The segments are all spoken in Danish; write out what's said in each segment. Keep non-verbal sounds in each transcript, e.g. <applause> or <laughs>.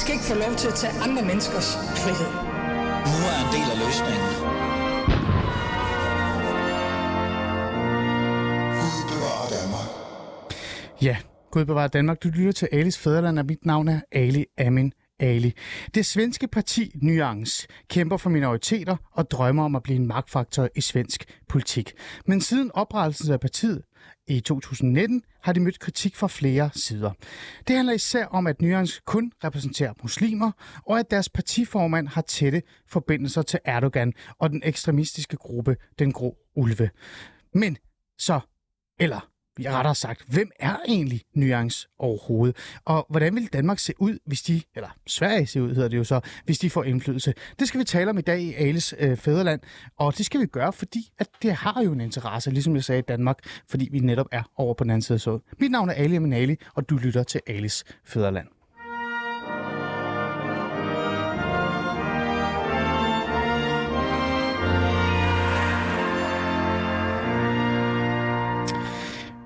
skal ikke få lov til at tage andre menneskers frihed. Nu er en del af løsningen. Ja, Gud bevarer Danmark. Du lytter til Alis Fæderland, og mit navn er Ali Amin Ali. Det svenske parti Nyans kæmper for minoriteter og drømmer om at blive en magtfaktor i svensk politik. Men siden oprettelsen af partiet i 2019 har de mødt kritik fra flere sider. Det handler især om, at Nyans kun repræsenterer muslimer, og at deres partiformand har tætte forbindelser til Erdogan og den ekstremistiske gruppe Den Grå Ulve. Men så, eller rettere sagt, hvem er egentlig Nuance overhovedet? Og hvordan vil Danmark se ud, hvis de, eller Sverige se ud, hedder det jo så, hvis de får indflydelse? Det skal vi tale om i dag i Ales øh, Fæderland, og det skal vi gøre, fordi at det har jo en interesse, ligesom jeg sagde i Danmark, fordi vi netop er over på den anden side af så. Mit navn er Ali Aminali, og du lytter til Ales Fæderland.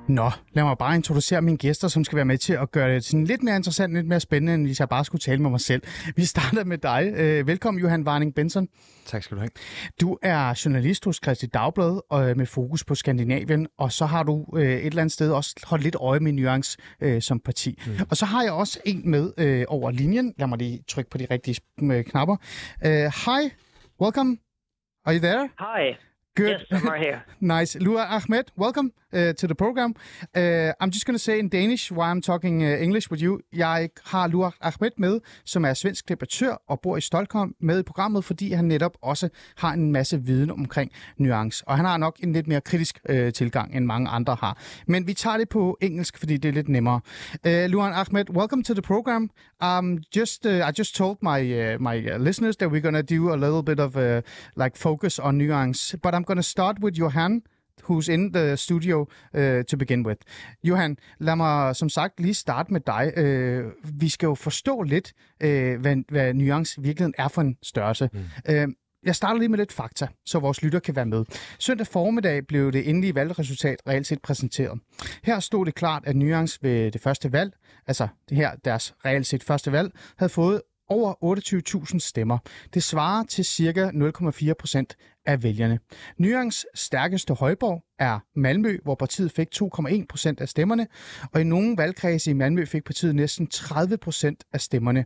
Nå, lad mig bare introducere mine gæster, som skal være med til at gøre det sådan lidt mere interessant, lidt mere spændende, end hvis jeg bare skulle tale med mig selv. Vi starter med dig. Øh, velkommen, Johan Warning Benson. Tak skal du have. Du er journalist hos Christi Dagblad og med fokus på Skandinavien, og så har du øh, et eller andet sted også holdt lidt øje med Nuance øh, som parti. Mm. Og så har jeg også en med øh, over linjen. Lad mig lige trykke på de rigtige øh, knapper. Hi, welcome. Are you there? Hi. Good. Yes, I'm right here. <laughs> nice. Lua Ahmed, welcome uh, to the program. Uh, I'm just going to say in Danish why I'm talking uh, English with you. Jeg har Lua Ahmed med, som er svensk debattør og bor i Stockholm med i programmet, fordi han netop også har en masse viden omkring nuance. Og han har nok en lidt mere kritisk uh, tilgang, end mange andre har. Men vi tager det på engelsk, fordi det er lidt nemmere. Uh, Luan Ahmed, welcome to the program. Um, just, uh, I just told my uh, my uh, listeners that we're going to do a little bit of uh, like focus on nuance, but I'm going to start with Johan, who's in the studio uh, to begin with. Johan, lad mig som sagt lige starte med dig. Uh, vi skal jo forstå lidt, uh, hvad, hvad nuance virkeligheden er for en størrelse. Mm. Uh, jeg starter lige med lidt fakta, så vores lytter kan være med. Søndag formiddag blev det endelige valgresultat reelt set præsenteret. Her stod det klart, at Nuance ved det første valg, altså det her deres reelt set første valg, havde fået over 28.000 stemmer. Det svarer til ca. 0,4 procent af vælgerne. Nyans stærkeste højborg er Malmø, hvor partiet fik 2,1 procent af stemmerne, og i nogle valgkredse i Malmø fik partiet næsten 30 procent af stemmerne.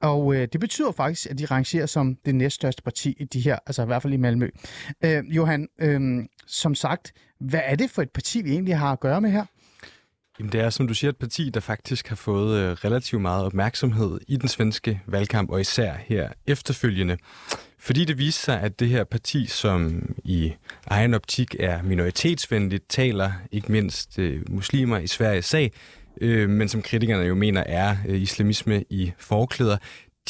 Og øh, det betyder faktisk, at de rangerer som det næststørste parti i de her, altså i hvert fald i Malmø. Øh, Johan, øh, som sagt, hvad er det for et parti, vi egentlig har at gøre med her? Jamen, det er, som du siger, et parti, der faktisk har fået øh, relativt meget opmærksomhed i den svenske valgkamp, og især her efterfølgende. Fordi det viser sig, at det her parti, som i egen optik er minoritetsvenligt, taler ikke mindst øh, muslimer i Sverige sag, øh, men som kritikerne jo mener er øh, islamisme i forklæder,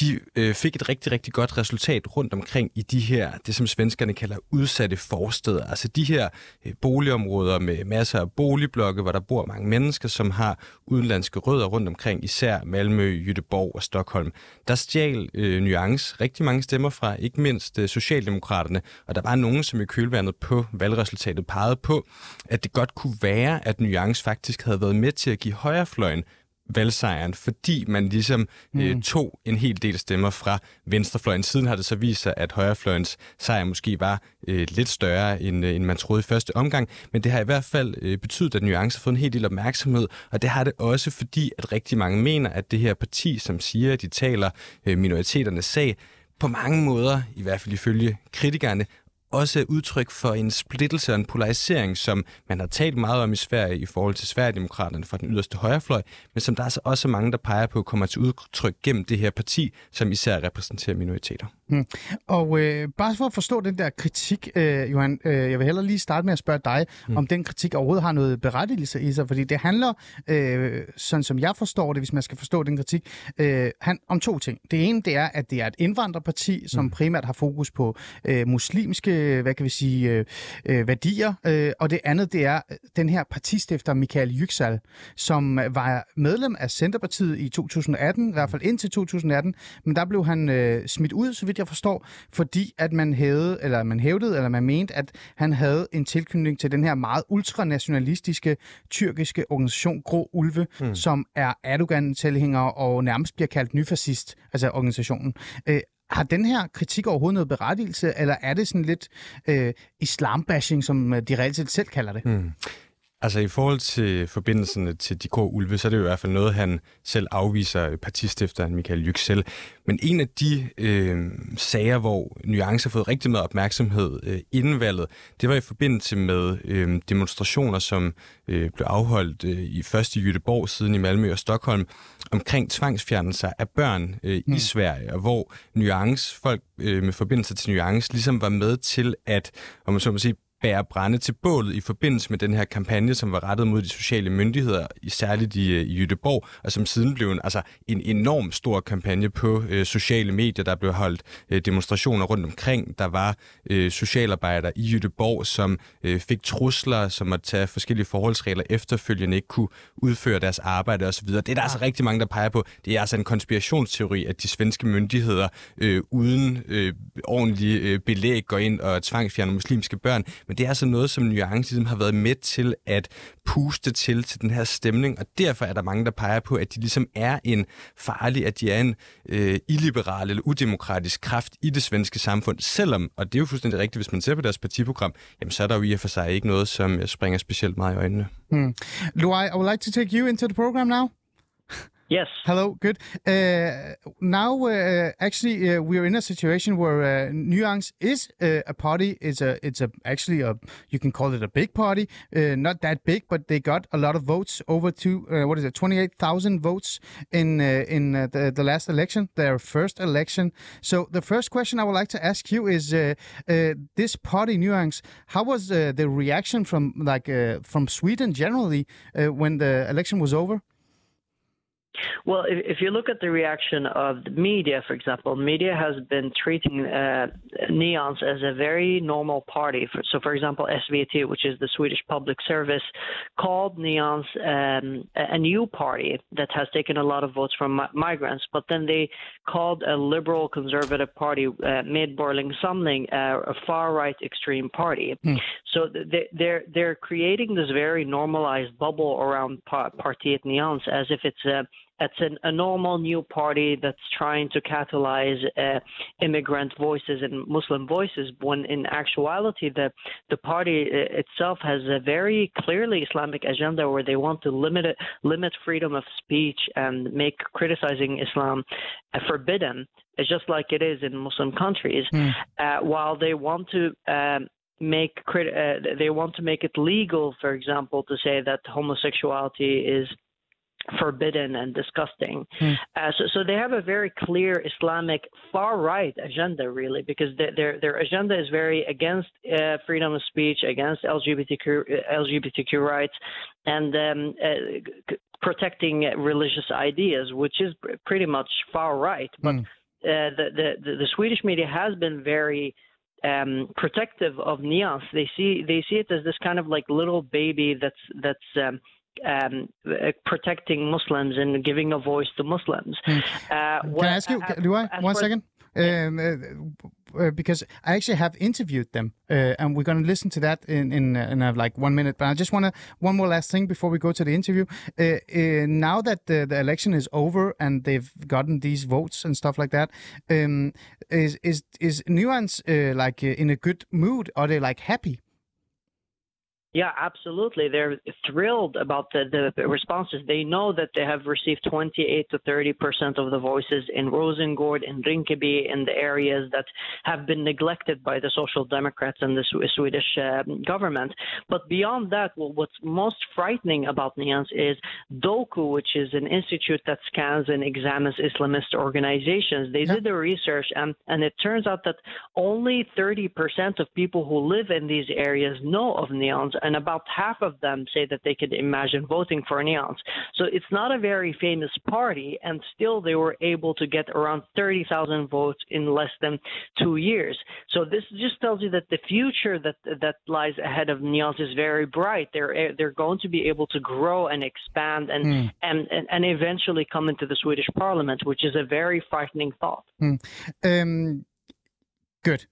de øh, fik et rigtig, rigtig godt resultat rundt omkring i de her, det som svenskerne kalder udsatte forsteder. Altså de her øh, boligområder med masser af boligblokke, hvor der bor mange mennesker, som har udenlandske rødder rundt omkring, især Malmø, Jødeborg og Stockholm. Der stjal øh, Nuance rigtig mange stemmer fra, ikke mindst øh, Socialdemokraterne, og der var nogen, som i kølvandet på valgresultatet pegede på, at det godt kunne være, at Nuance faktisk havde været med til at give højrefløjen valgsejren, fordi man ligesom mm. øh, tog en hel del stemmer fra venstrefløjen. Siden har det så vist sig, at højrefløjens sejr måske var øh, lidt større, end, øh, end man troede i første omgang, men det har i hvert fald øh, betydet, at Nuance har fået en hel del opmærksomhed, og det har det også fordi, at rigtig mange mener, at det her parti, som siger, at de taler øh, minoriteternes sag, på mange måder, i hvert fald ifølge kritikerne, også udtryk for en splittelse og en polarisering, som man har talt meget om i Sverige i forhold til Sverigedemokraterne fra den yderste højrefløj, men som der er altså også mange, der peger på, kommer til udtryk gennem det her parti, som især repræsenterer minoriteter. Hmm. Og øh, bare for at forstå den der kritik, øh, Johan, øh, jeg vil hellere lige starte med at spørge dig, hmm. om den kritik overhovedet har noget berettigelse i sig, fordi det handler, øh, sådan som jeg forstår det, hvis man skal forstå den kritik, øh, han, om to ting. Det ene, det er, at det er et indvandrerparti, som hmm. primært har fokus på øh, muslimske danske, hvad kan vi sige, øh, øh, værdier. Øh, og det andet, det er øh, den her partistifter Michael Yüksel, som var medlem af Centerpartiet i 2018, i hvert fald indtil 2018, men der blev han øh, smidt ud, så vidt jeg forstår, fordi at man hævede, eller man hævdede, eller man mente, at han havde en tilknytning til den her meget ultranationalistiske tyrkiske organisation Grå Ulve, mm. som er Erdogan-tilhænger og nærmest bliver kaldt nyfascist, altså organisationen. Øh, har den her kritik overhovedet noget berettigelse, eller er det sådan lidt øh, islambashing, som øh, de reelt selv kalder det? Mm. Altså i forhold til forbindelsen til de grå ulve, så er det jo i hvert fald noget, han selv afviser partistifteren Michael Yüksel. Men en af de øh, sager, hvor nuancer har fået rigtig meget opmærksomhed øh, inden valget, det var i forbindelse med øh, demonstrationer, som øh, blev afholdt øh, i først i Jødeborg, siden i Malmø og Stockholm, omkring tvangsfjernelser af børn øh, mm. i Sverige, og hvor nuance, folk øh, med forbindelse til nuance, ligesom var med til at, om man så må sige, bære brænde til bålet i forbindelse med den her kampagne, som var rettet mod de sociale myndigheder, særligt i, øh, i Jødeborg, og som siden blev en, altså, en enorm stor kampagne på øh, sociale medier. Der blev holdt øh, demonstrationer rundt omkring. Der var øh, socialarbejdere i Jødeborg, som øh, fik trusler, som at tage forskellige forholdsregler efterfølgende, ikke kunne udføre deres arbejde osv. Det er der altså rigtig mange, der peger på. Det er altså en konspirationsteori, at de svenske myndigheder øh, uden øh, ordentlig øh, belæg går ind og tvangsfjerner muslimske børn. Men det er altså noget, som Nuance ligesom har været med til at puste til til den her stemning, og derfor er der mange, der peger på, at de ligesom er en farlig, at de er en øh, illiberal eller udemokratisk kraft i det svenske samfund, selvom, og det er jo fuldstændig rigtigt, hvis man ser på deres partiprogram, jamen så er der jo i og for sig ikke noget, som øh, springer specielt meget i øjnene. Hmm. Luai, I would like to take you into the program now. Yes. Hello. Good. Uh, now, uh, actually, uh, we are in a situation where uh, Nuance is uh, a party. It's a, it's a actually a you can call it a big party. Uh, not that big, but they got a lot of votes. Over to what is it? Twenty eight thousand votes in in the, the last election, their first election. So the first question I would like to ask you is this party Nuance. How was the reaction from like from Sweden generally when the election was over? Well, if, if, you look at the reaction of the media, for example, media has been treating uh, Neons as a very normal party. For, so, for example, SVT, which is the Swedish public service, called Neons um, a new party that has taken a lot of votes from mi- migrants, but then they called a liberal conservative party, uh, Medborgerlig Samling, uh, a far right extreme party. Hmm. So they, they're they're creating this very normalized bubble around pa- Partiet Neons as if it's a it's an, a normal new party that's trying to catalyze uh, immigrant voices and Muslim voices. When in actuality, the the party uh, itself has a very clearly Islamic agenda where they want to limit it, limit freedom of speech and make criticizing Islam uh, forbidden. Just like it is in Muslim countries. Mm. Uh, while they want to um, make uh, they want to make it legal, for example, to say that homosexuality is forbidden and disgusting. Mm. Uh, so, so they have a very clear Islamic far right agenda, really, because their their agenda is very against uh, freedom of speech, against LGBTQ LGBTQ rights, and um, uh, protecting religious ideas, which is pretty much far right. But mm. the, the the Swedish media has been very um, protective of Nias. They see they see it as this kind of like little baby that's that's um, um, uh, protecting Muslims and giving a voice to Muslims. Hmm. Uh, Can I ask you, uh, do I? One second. Um, uh, uh, because I actually have interviewed them, uh, and we're going to listen to that in in, in like one minute. But I just want to one more last thing before we go to the interview. now that the, the election is over and they've gotten these votes and stuff like that, um, is is is Nuance like in a good mood? Are they like happy? Yeah, absolutely. They're thrilled about the, the responses. They know that they have received 28 to 30 percent of the voices in Rosengård, in Rinkeby, in the areas that have been neglected by the Social Democrats and the Swedish uh, government. But beyond that, well, what's most frightening about Nyans is Doku, which is an institute that scans and examines Islamist organizations. They did the research, and, and it turns out that only 30 percent of people who live in these areas know of Nyans and about half of them say that they could imagine voting for Neons. So it's not a very famous party, and still they were able to get around 30,000 votes in less than two years. So this just tells you that the future that that lies ahead of Neons is very bright. They're they're going to be able to grow and expand and Mm. and, and and eventually come into the Swedish Parliament, which is a very frightening thought. Øhm, good.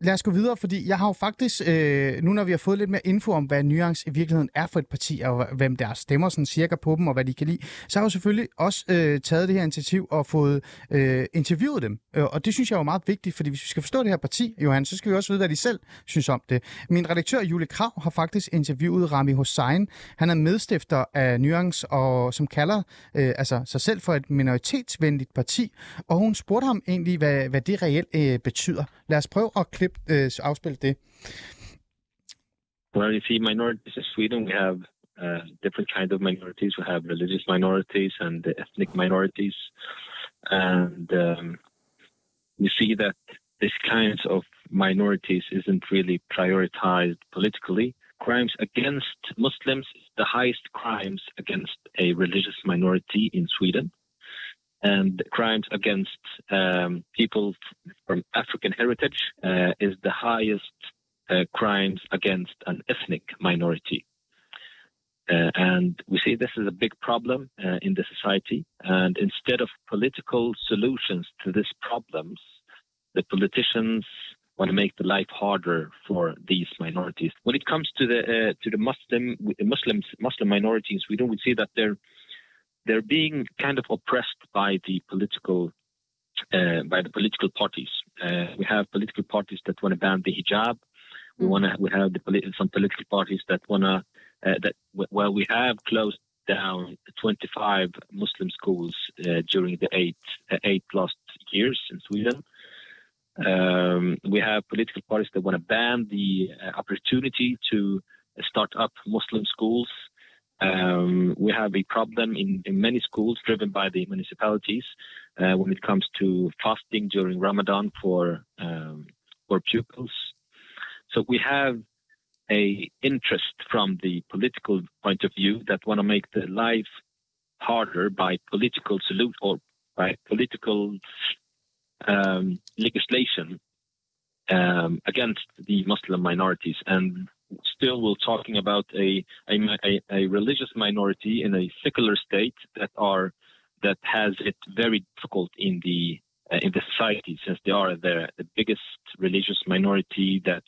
Lad os gå videre, fordi jeg har jo faktisk, øh, nu når vi har fået lidt mere info om, hvad Nuance i virkeligheden er for et parti, og hvem der stemmer sådan cirka på dem, og hvad de kan lide, så har jeg jo selvfølgelig også øh, taget det her initiativ og fået øh, interviewet dem. Øh, og det synes jeg er jo meget vigtigt, fordi hvis vi skal forstå det her parti, Johan, så skal vi også vide, hvad de selv synes om det. Min redaktør, Julie Krav, har faktisk interviewet Rami Hossein. Han er medstifter af Nuance, og som kalder øh, altså sig selv for et minoritetsvenligt parti, og hun spurgte ham egentlig, hvad, hvad det reelt øh, betyder. Lad os prøve at klippe, øh, afspille det. Well, you see, minorities in Sweden, we have uh, different kind of minorities. We have religious minorities and ethnic minorities, and um, we see that this kinds of minorities isn't really prioritized politically. Crimes against Muslims is the highest crimes against a religious minority in Sweden. And crimes against um, people from African heritage uh, is the highest uh, crimes against an ethnic minority. Uh, and we see this as a big problem uh, in the society. And instead of political solutions to these problems, the politicians want to make the life harder for these minorities. When it comes to the uh, to the Muslim Muslims Muslim minority in Sweden, we see that they're they're being kind of oppressed by the political uh, by the political parties. Uh, we have political parties that want to ban the hijab. We want to. We have the polit- some political parties that want to. Uh, that well, we have closed down 25 Muslim schools uh, during the eight uh, eight plus years in Sweden. Um, we have political parties that want to ban the uh, opportunity to start up Muslim schools. Um, we have a problem in, in many schools driven by the municipalities uh, when it comes to fasting during Ramadan for um, for pupils. So we have a interest from the political point of view that want to make the life harder by political salute or by political um, legislation um, against the Muslim minorities, and still we're talking about a, a a, religious minority in a secular state that are that has it very difficult in the uh, in the society since they are the the biggest religious minority that's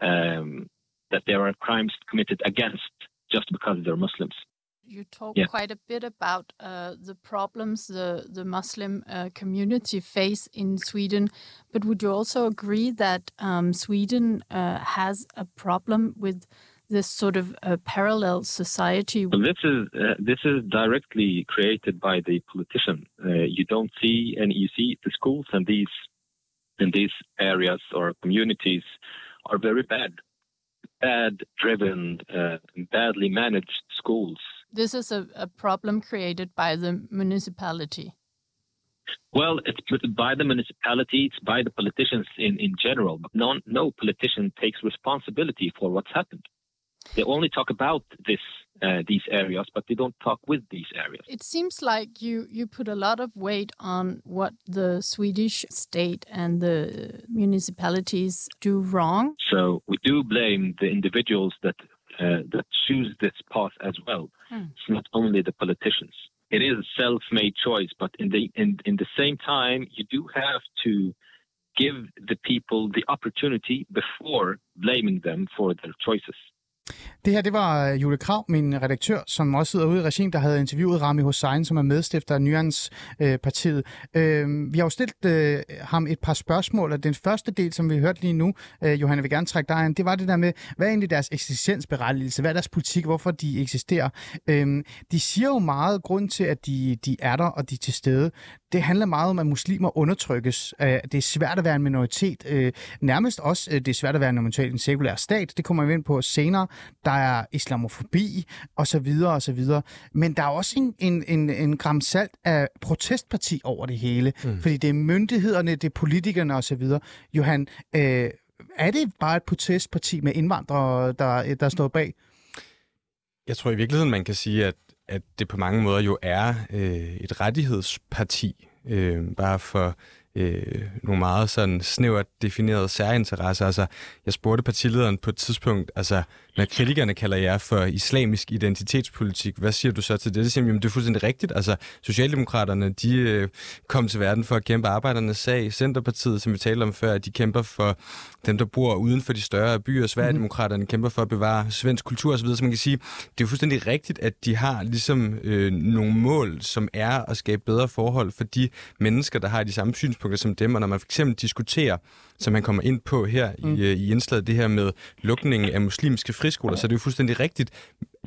um, that there are crimes committed against just because they're Muslims. You talk Yeah. quite a bit about uh, the problems the the Muslim uh, community face in Sweden, but would you also agree that um, Sweden uh, has a problem with this sort of uh, parallel society? Well, this is uh, this is directly created by the politician. Uh, you don't see, and you see the schools and these in these areas or communities are very bad, bad driven, uh, badly managed schools. This is a, a problem created by the municipality. Well, it's by the municipality, it's by the politicians in, in general, but no, no politician takes responsibility for what's happened. They only talk about this uh, these areas, but they don't talk with these areas. It seems like you, you put a lot of weight on what the Swedish state and the municipalities do wrong. So we do blame the individuals that uh, that choose this path as well. Hmm. It's not only the politicians. It is a self-made choice, but in the in, in the same time, you do have to give the people the opportunity before blaming them for their choices. Det her, det var øh, Jule Krav, min redaktør, som også sidder ude i regien, der havde interviewet Rami Hossein, som er medstifter af Nyans-partiet. Øh, vi har jo stillet øh, ham et par spørgsmål, og den første del, som vi hørte lige nu, øh, Johanne, vil gerne trække dig ind, det var det der med, hvad er egentlig deres eksistensberettigelse? Hvad er deres politik? Hvorfor de eksisterer? Øh, de siger jo meget grund til, at de, de er der, og de er til stede. Det handler meget om, at muslimer undertrykkes. Øh, det er svært at være en minoritet. Øh, nærmest også, øh, det er svært at være en minoritet i en sekulær stat. Det kommer vi ind på senere. Der er islamofobi, og så videre, og så videre. Men der er også en, en, en, en gram salt af protestparti over det hele. Mm. Fordi det er myndighederne, det er politikerne og så videre. Johan, øh, er det bare et protestparti med indvandrere, der, der står bag? Jeg tror i virkeligheden, man kan sige, at, at det på mange måder jo er øh, et rettighedsparti. Øh, bare for øh, nogle meget sådan snævert definerede særinteresser. Altså, jeg spurgte partilederen på et tidspunkt, altså, når kritikerne kalder jer for islamisk identitetspolitik, hvad siger du så til det? Det siger, jamen, det er fuldstændig rigtigt. Altså, Socialdemokraterne, de øh, kom til verden for at kæmpe arbejdernes sag. Centerpartiet, som vi talte om før, de kæmper for dem, der bor uden for de større byer. Sverigedemokraterne kæmper for at bevare svensk kultur osv. Så man kan sige, det er fuldstændig rigtigt, at de har ligesom øh, nogle mål, som er at skabe bedre forhold for de mennesker, der har de samme synspunkter som dem. Og når man for eksempel diskuterer som han kommer ind på her mm. i, i indslaget, det her med lukningen af muslimske friskoler, så det er jo fuldstændig rigtigt,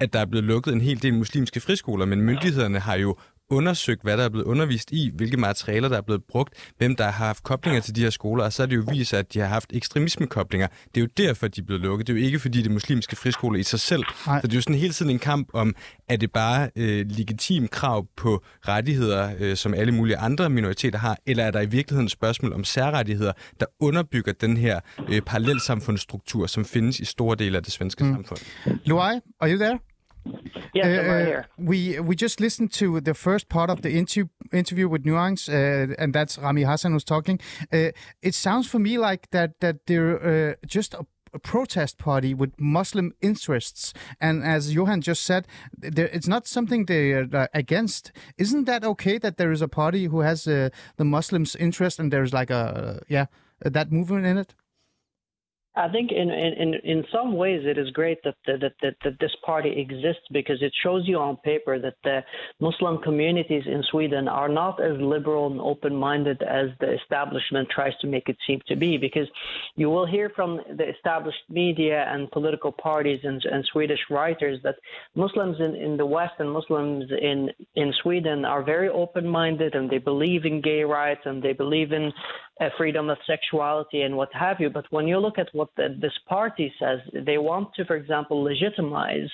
at der er blevet lukket en hel del muslimske friskoler, men myndighederne har jo undersøgt, hvad der er blevet undervist i, hvilke materialer, der er blevet brugt, hvem der har haft koblinger til de her skoler, og så er det jo vist, at de har haft ekstremismekoblinger. Det er jo derfor, de er blevet lukket. Det er jo ikke, fordi det er muslimske friskoler i sig selv. Nej. Så det er jo sådan hele tiden en kamp om, er det bare øh, legitim krav på rettigheder, øh, som alle mulige andre minoriteter har, eller er der i virkeligheden et spørgsmål om særrettigheder, der underbygger den her øh, parallelsamfundsstruktur, som findes i store dele af det svenske mm. samfund? Luai, are you there? Yes, uh, right here. We we just listened to the first part of the inter- interview with Nuance, uh, and that's Rami Hassan who's talking. Uh, it sounds for me like that that they're uh, just a, a, protest party with Muslim interests, and as Johan just said, it's not something they're uh, against. Isn't that okay that there is a party who has uh, the Muslims' interest and there's like a yeah that movement in it? I think in, in, in some ways it is great that, that, that, that this party exists because it shows you on paper that the Muslim communities in Sweden are not as liberal and open minded as the establishment tries to make it seem to be. Because you will hear from the established media and political parties and, and Swedish writers that Muslims in, in the West and Muslims in, in Sweden are very open minded and they believe in gay rights and they believe in uh, freedom of sexuality and what have you. But when you look at what the, this party says, they want to, for example, legitimize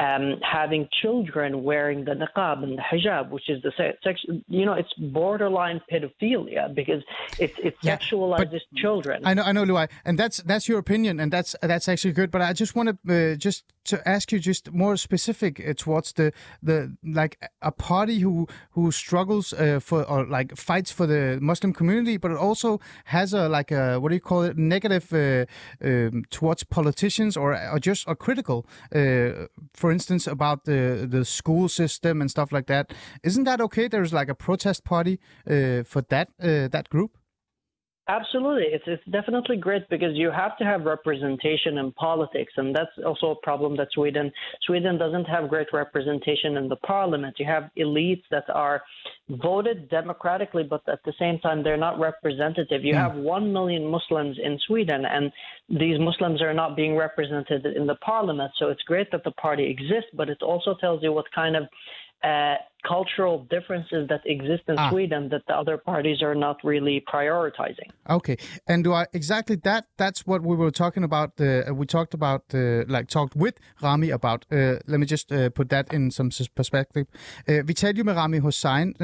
um, having children wearing the niqab and the hijab, which is the sex. You know, it's borderline pedophilia because it it yeah, sexualizes children. I know, I know, Luai, and that's that's your opinion, and that's that's actually good. But I just want to uh, just to ask you just more specific uh, towards the the like a party who who struggles uh, for or like fights for the Muslim community, but it also has a like a what do you call it negative uh, um, towards politicians or or just are critical, uh, for instance about the the school system and stuff like that. Isn't that okay? There's like a protest party uh, for that that group. Absolutely. It's, it's definitely great because you have to have representation in politics. And that's also a problem that Sweden, Sweden doesn't have great representation in the parliament. You have elites that are voted democratically, but at the same time, they're not representative. You mm. have 1 million Muslims in Sweden, and these Muslims are not being represented in the parliament. So it's great that the party exists, but it also tells you what kind of uh, cultural differences that exist in ah. Sweden that the other parties are not really prioritizing. Okay, and do I, exactly that that's what we were talking about. Uh, we talked about uh, like talked with Rami about. Uh, let me just uh, put that in some perspective. Uh, vi talte jo med Rami Hossein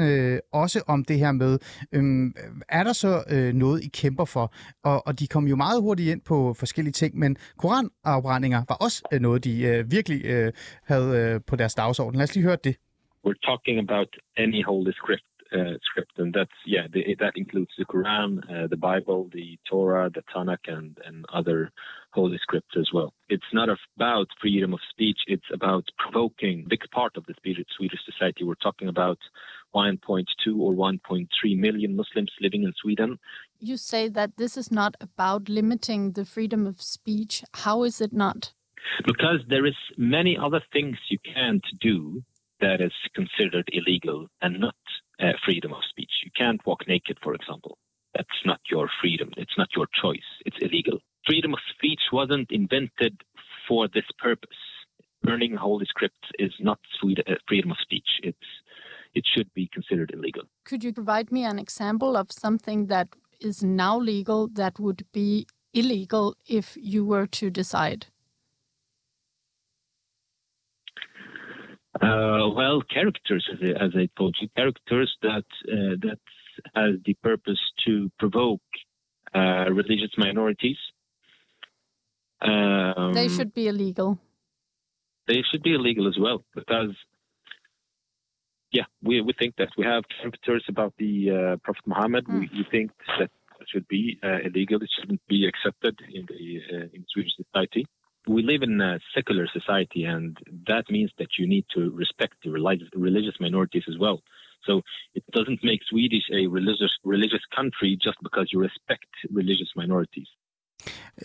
også om det her med, um, er der så uh, noget, I kæmper for? Og, og de kom jo meget hurtigt ind på forskellige ting, men koranafbrændinger var også uh, noget, de uh, virkelig havde på deres dagsorden. Lad os lige høre det. We're talking about any holy script, uh, script, and that's yeah, the, that includes the Quran, uh, the Bible, the Torah, the Tanakh, and and other holy scripts as well. It's not about freedom of speech; it's about provoking. Big part of the Swedish society. We're talking about 1.2 or 1.3 million Muslims living in Sweden. You say that this is not about limiting the freedom of speech. How is it not? Because there is many other things you can't do that is considered illegal and not uh, freedom of speech. You can't walk naked, for example. That's not your freedom. It's not your choice. It's illegal. Freedom of speech wasn't invented for this purpose. Burning holy scripts is not uh, freedom of speech. It's it should be considered illegal. Could you provide me an example of something that is now legal that would be illegal if you were to decide? Uh, well, characters, as I told you, characters that uh, that has the purpose to provoke uh, religious minorities Um, they should be illegal. They should be illegal as well because, yeah, we, we think that we have caricatures about the uh, Prophet Muhammad. Mm. We, we think that should be uh, illegal. It shouldn't be accepted in the uh, in Swedish society. We live in a secular society, and that means that you need to respect the religious, religious minorities as well. So it doesn't make Swedish a religious religious country just because you respect religious minorities.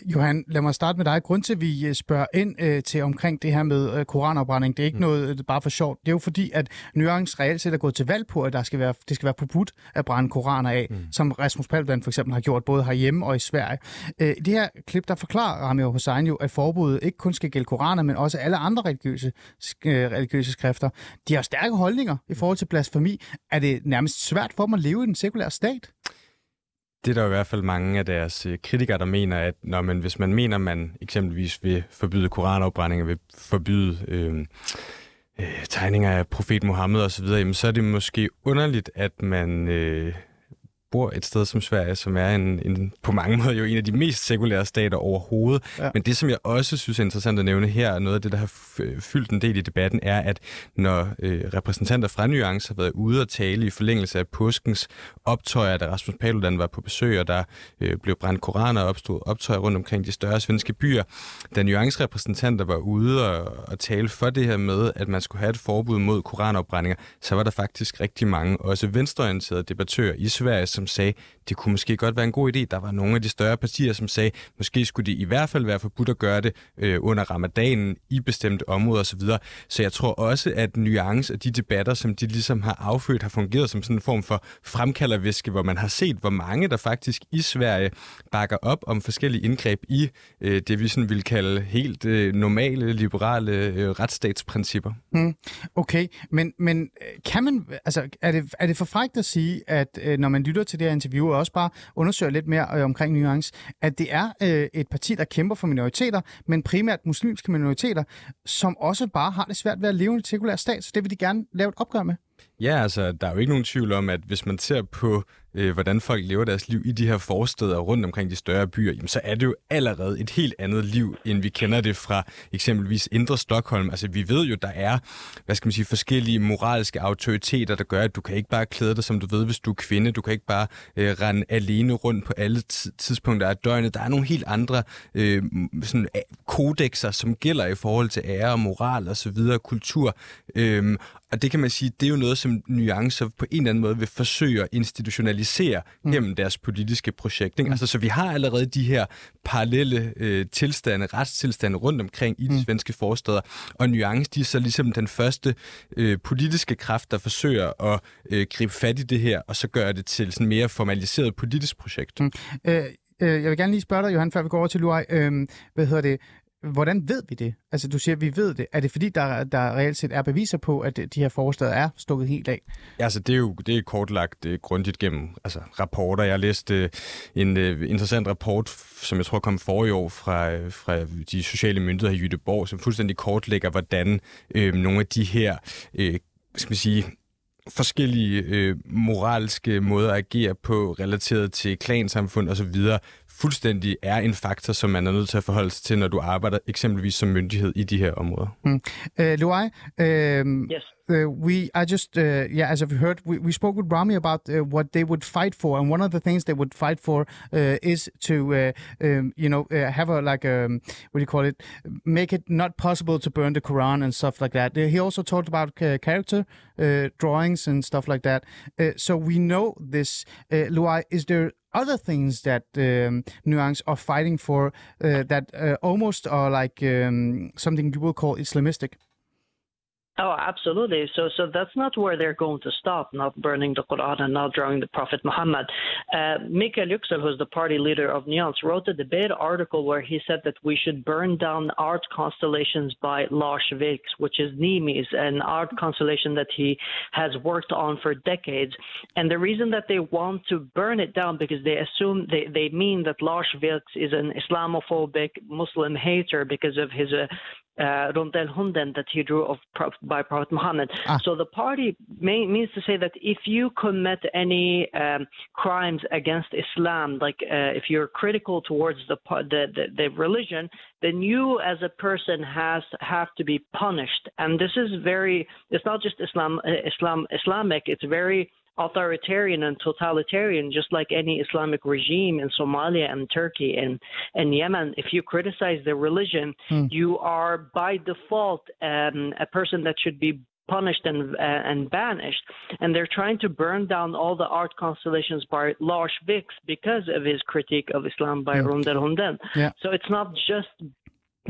Johan, lad mig starte med dig. Grund til, at vi øh, spørger ind øh, til omkring det her med øh, koranafbrænding, det er ikke mm. noget øh, bare for sjovt. Det er jo fordi, at Nuance reelt set er gået til valg på, at der skal være, det skal være forbudt at brænde koraner af, mm. som Rasmus Paludan for eksempel har gjort både herhjemme og i Sverige. Øh, I det her klip, der forklarer Ramiro Hussein jo, at forbuddet ikke kun skal gælde koraner, men også alle andre religiøse, øh, religiøse skrifter. De har stærke holdninger i forhold til blasfemi. Er det nærmest svært for dem at leve i den sekulære stat? Det er der i hvert fald mange af deres øh, kritikere, der mener, at når man, hvis man mener, man eksempelvis vil forbyde koranafbrændinger, vil forbyde øh, øh, tegninger af profet Mohammed osv., jamen, så er det måske underligt, at man øh, bor et sted som Sverige, som er en, en, på mange måder jo en af de mest sekulære stater overhovedet. Ja. Men det, som jeg også synes er interessant at nævne her, og noget af det, der har fyldt en del i debatten, er, at når øh, repræsentanter fra Nuance har været ude og tale i forlængelse af påskens optøjer, da Rasmus Paludan var på besøg, og der øh, blev brændt koraner og opstod optøjer rundt omkring de større svenske byer, da Nuance repræsentanter var ude og, og tale for det her med, at man skulle have et forbud mod koranopbrændinger, så var der faktisk rigtig mange, også venstreorienterede debattører i Sverige, some say det kunne måske godt være en god idé. Der var nogle af de større partier, som sagde, måske skulle det i hvert fald være forbudt at gøre det øh, under ramadanen i bestemte områder osv. Så, så jeg tror også, at nuance af de debatter, som de ligesom har affødt, har fungeret som sådan en form for fremkalderviske, hvor man har set, hvor mange der faktisk i Sverige bakker op om forskellige indgreb i øh, det, vi sådan vil kalde helt øh, normale, liberale øh, retsstatsprincipper. Mm, Okay, men, men øh, kan man, altså, er det, er det for frækt at sige, at øh, når man lytter til det her interview, også bare undersøger lidt mere øh, omkring nuance, at det er øh, et parti, der kæmper for minoriteter, men primært muslimske minoriteter, som også bare har det svært ved at leve i en sekulær stat, så det vil de gerne lave et opgør med? Ja, altså, der er jo ikke nogen tvivl om, at hvis man ser på, øh, hvordan folk lever deres liv i de her forsteder rundt omkring de større byer, jamen, så er det jo allerede et helt andet liv, end vi kender det fra eksempelvis Indre Stockholm. Altså, vi ved jo, der er, hvad skal man sige, forskellige moralske autoriteter, der gør, at du kan ikke bare klæde dig, som du ved, hvis du er kvinde. Du kan ikke bare øh, rende alene rundt på alle tidspunkter af døgnet. Der er nogle helt andre øh, sådan, kodexer, som gælder i forhold til ære og moral og så videre, kultur. Øh, og det kan man sige, det er jo noget, som nuancer på en eller anden måde vil forsøge at institutionalisere mm. gennem deres politiske projekt. Ikke? Mm. Altså, så vi har allerede de her parallelle øh, tilstande, retstilstande rundt omkring i de mm. svenske forsteder. Og nuance, de er så ligesom den første øh, politiske kraft, der forsøger at øh, gribe fat i det her, og så gøre det til sådan mere formaliseret politisk projekt. Mm. Øh, øh, jeg vil gerne lige spørge dig, Johan, før vi går over til Luai. Øh, hvad hedder det? Hvordan ved vi det? Altså, du siger, at vi ved det. Er det fordi, der, der reelt set er beviser på, at de her forslag er stukket helt af? Ja, altså, det er jo det er kortlagt det er grundigt gennem altså, rapporter. Jeg læste uh, en uh, interessant rapport, som jeg tror kom forrige år fra, uh, fra de sociale myndigheder i Jytteborg, som fuldstændig kortlægger, hvordan uh, nogle af de her uh, skal man sige, forskellige øh, moralske måder at agere på, relateret til klansamfund osv., fuldstændig er en faktor, som man er nødt til at forholde sig til, når du arbejder eksempelvis som myndighed i de her områder. Mm. Uh, Luai, um, yes. Uh, we I just uh, yeah, as I've heard, we, we spoke with Rami about uh, what they would fight for, and one of the things they would fight for uh, is to uh, um, you know uh, have a like a um, what do you call it, make it not possible to burn the Quran and stuff like that. He also talked about character drawings and stuff like that. so we know this. Luai, is there other things that um, Nuance are fighting for uh, that uh, almost are like um, something you will call Islamistic? Oh, absolutely. So, so that's not where they're going to stop, not burning the Quran and not drawing the Prophet Muhammad. Uh, Mikael Yüksel, who's the party leader of Nuance, wrote a debate article where he said that we should burn down art constellations by Lars Vilks, which is Nimis, an art constellation that he has worked on for decades. And the reason that they want to burn it down because they assume they, they mean that Lars Vilks is an Islamophobic Muslim hater because of his uh, uh, Hunden that he drew of by Prophet Muhammad. Ah. So the party may, means to say that if you commit any um, crimes against Islam, like uh, if you're critical towards the, the, the the religion, then you as a person has have to be punished. And this is very. It's not just Islam uh, Islam Islamic. It's very authoritarian and totalitarian, just like any Islamic regime in Somalia and Turkey and, and Yemen. If you criticize their religion, mm. you are by default um, a person that should be punished and uh, and banished. And they're trying to burn down all the art constellations by Lars Vilks because of his critique of Islam by mm. Rondel. Yeah. So it's not just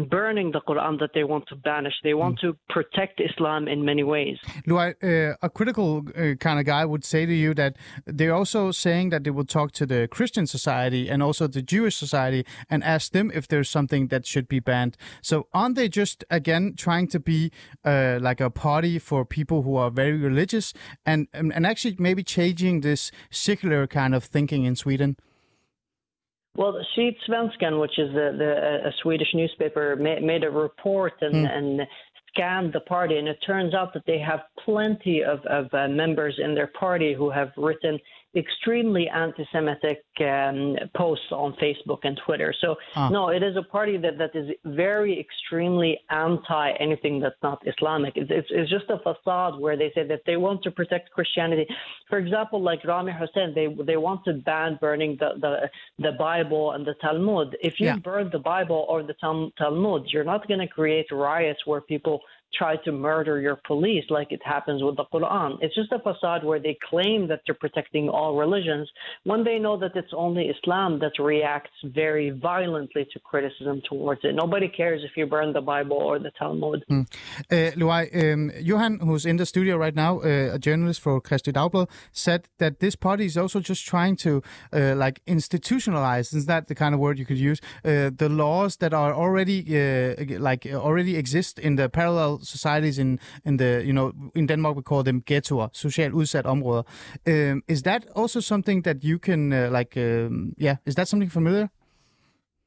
burning the Quran that they want to banish. They want mm. to protect Islam in many ways. Luai, uh, a critical uh, kind of guy would say to you that they're also saying that they will talk to the Christian society and also the Jewish society and ask them if there's something that should be banned. So aren't they just again trying to be uh, like a party for people who are very religious and and actually maybe changing this secular kind of thinking in Sweden? Well, Sydsvenskan, which is the, the, a Swedish newspaper, made, made a report and, mm. and scanned the party, and it turns out that they have plenty of, of uh, members in their party who have written extremely anti-Semitic um, posts on Facebook and Twitter. So ah. no, it is a party that, that is very extremely anti anything that's not Islamic. It's, it's, it's, just a facade where they say that they want to protect Christianity. For example, like Rami Hussein, they they want to ban burning the the, the Bible and the Talmud. If you yeah. burn the Bible or the Talmud, you're not going to create riots where people try to murder your police like it happens with the Quran. It's just a facade where they claim that they're protecting all religions when they know that it's only Islam that reacts very violently to criticism towards it. Nobody cares if you burn the Bible or the Talmud. Mm. Uh, Luai, um, Johan, who's in the studio right now, uh, a journalist for Kristi Dagblad, said that this party is also just trying to uh, like institutionalize, is that the kind of word you could use, uh, the laws that are already uh, like already exist in the parallel societies in in the you know in Denmark we call them ghettoer, socialt udsat områder. Um, is that also something that you can uh, like øhm, um, yeah? Is that something familiar?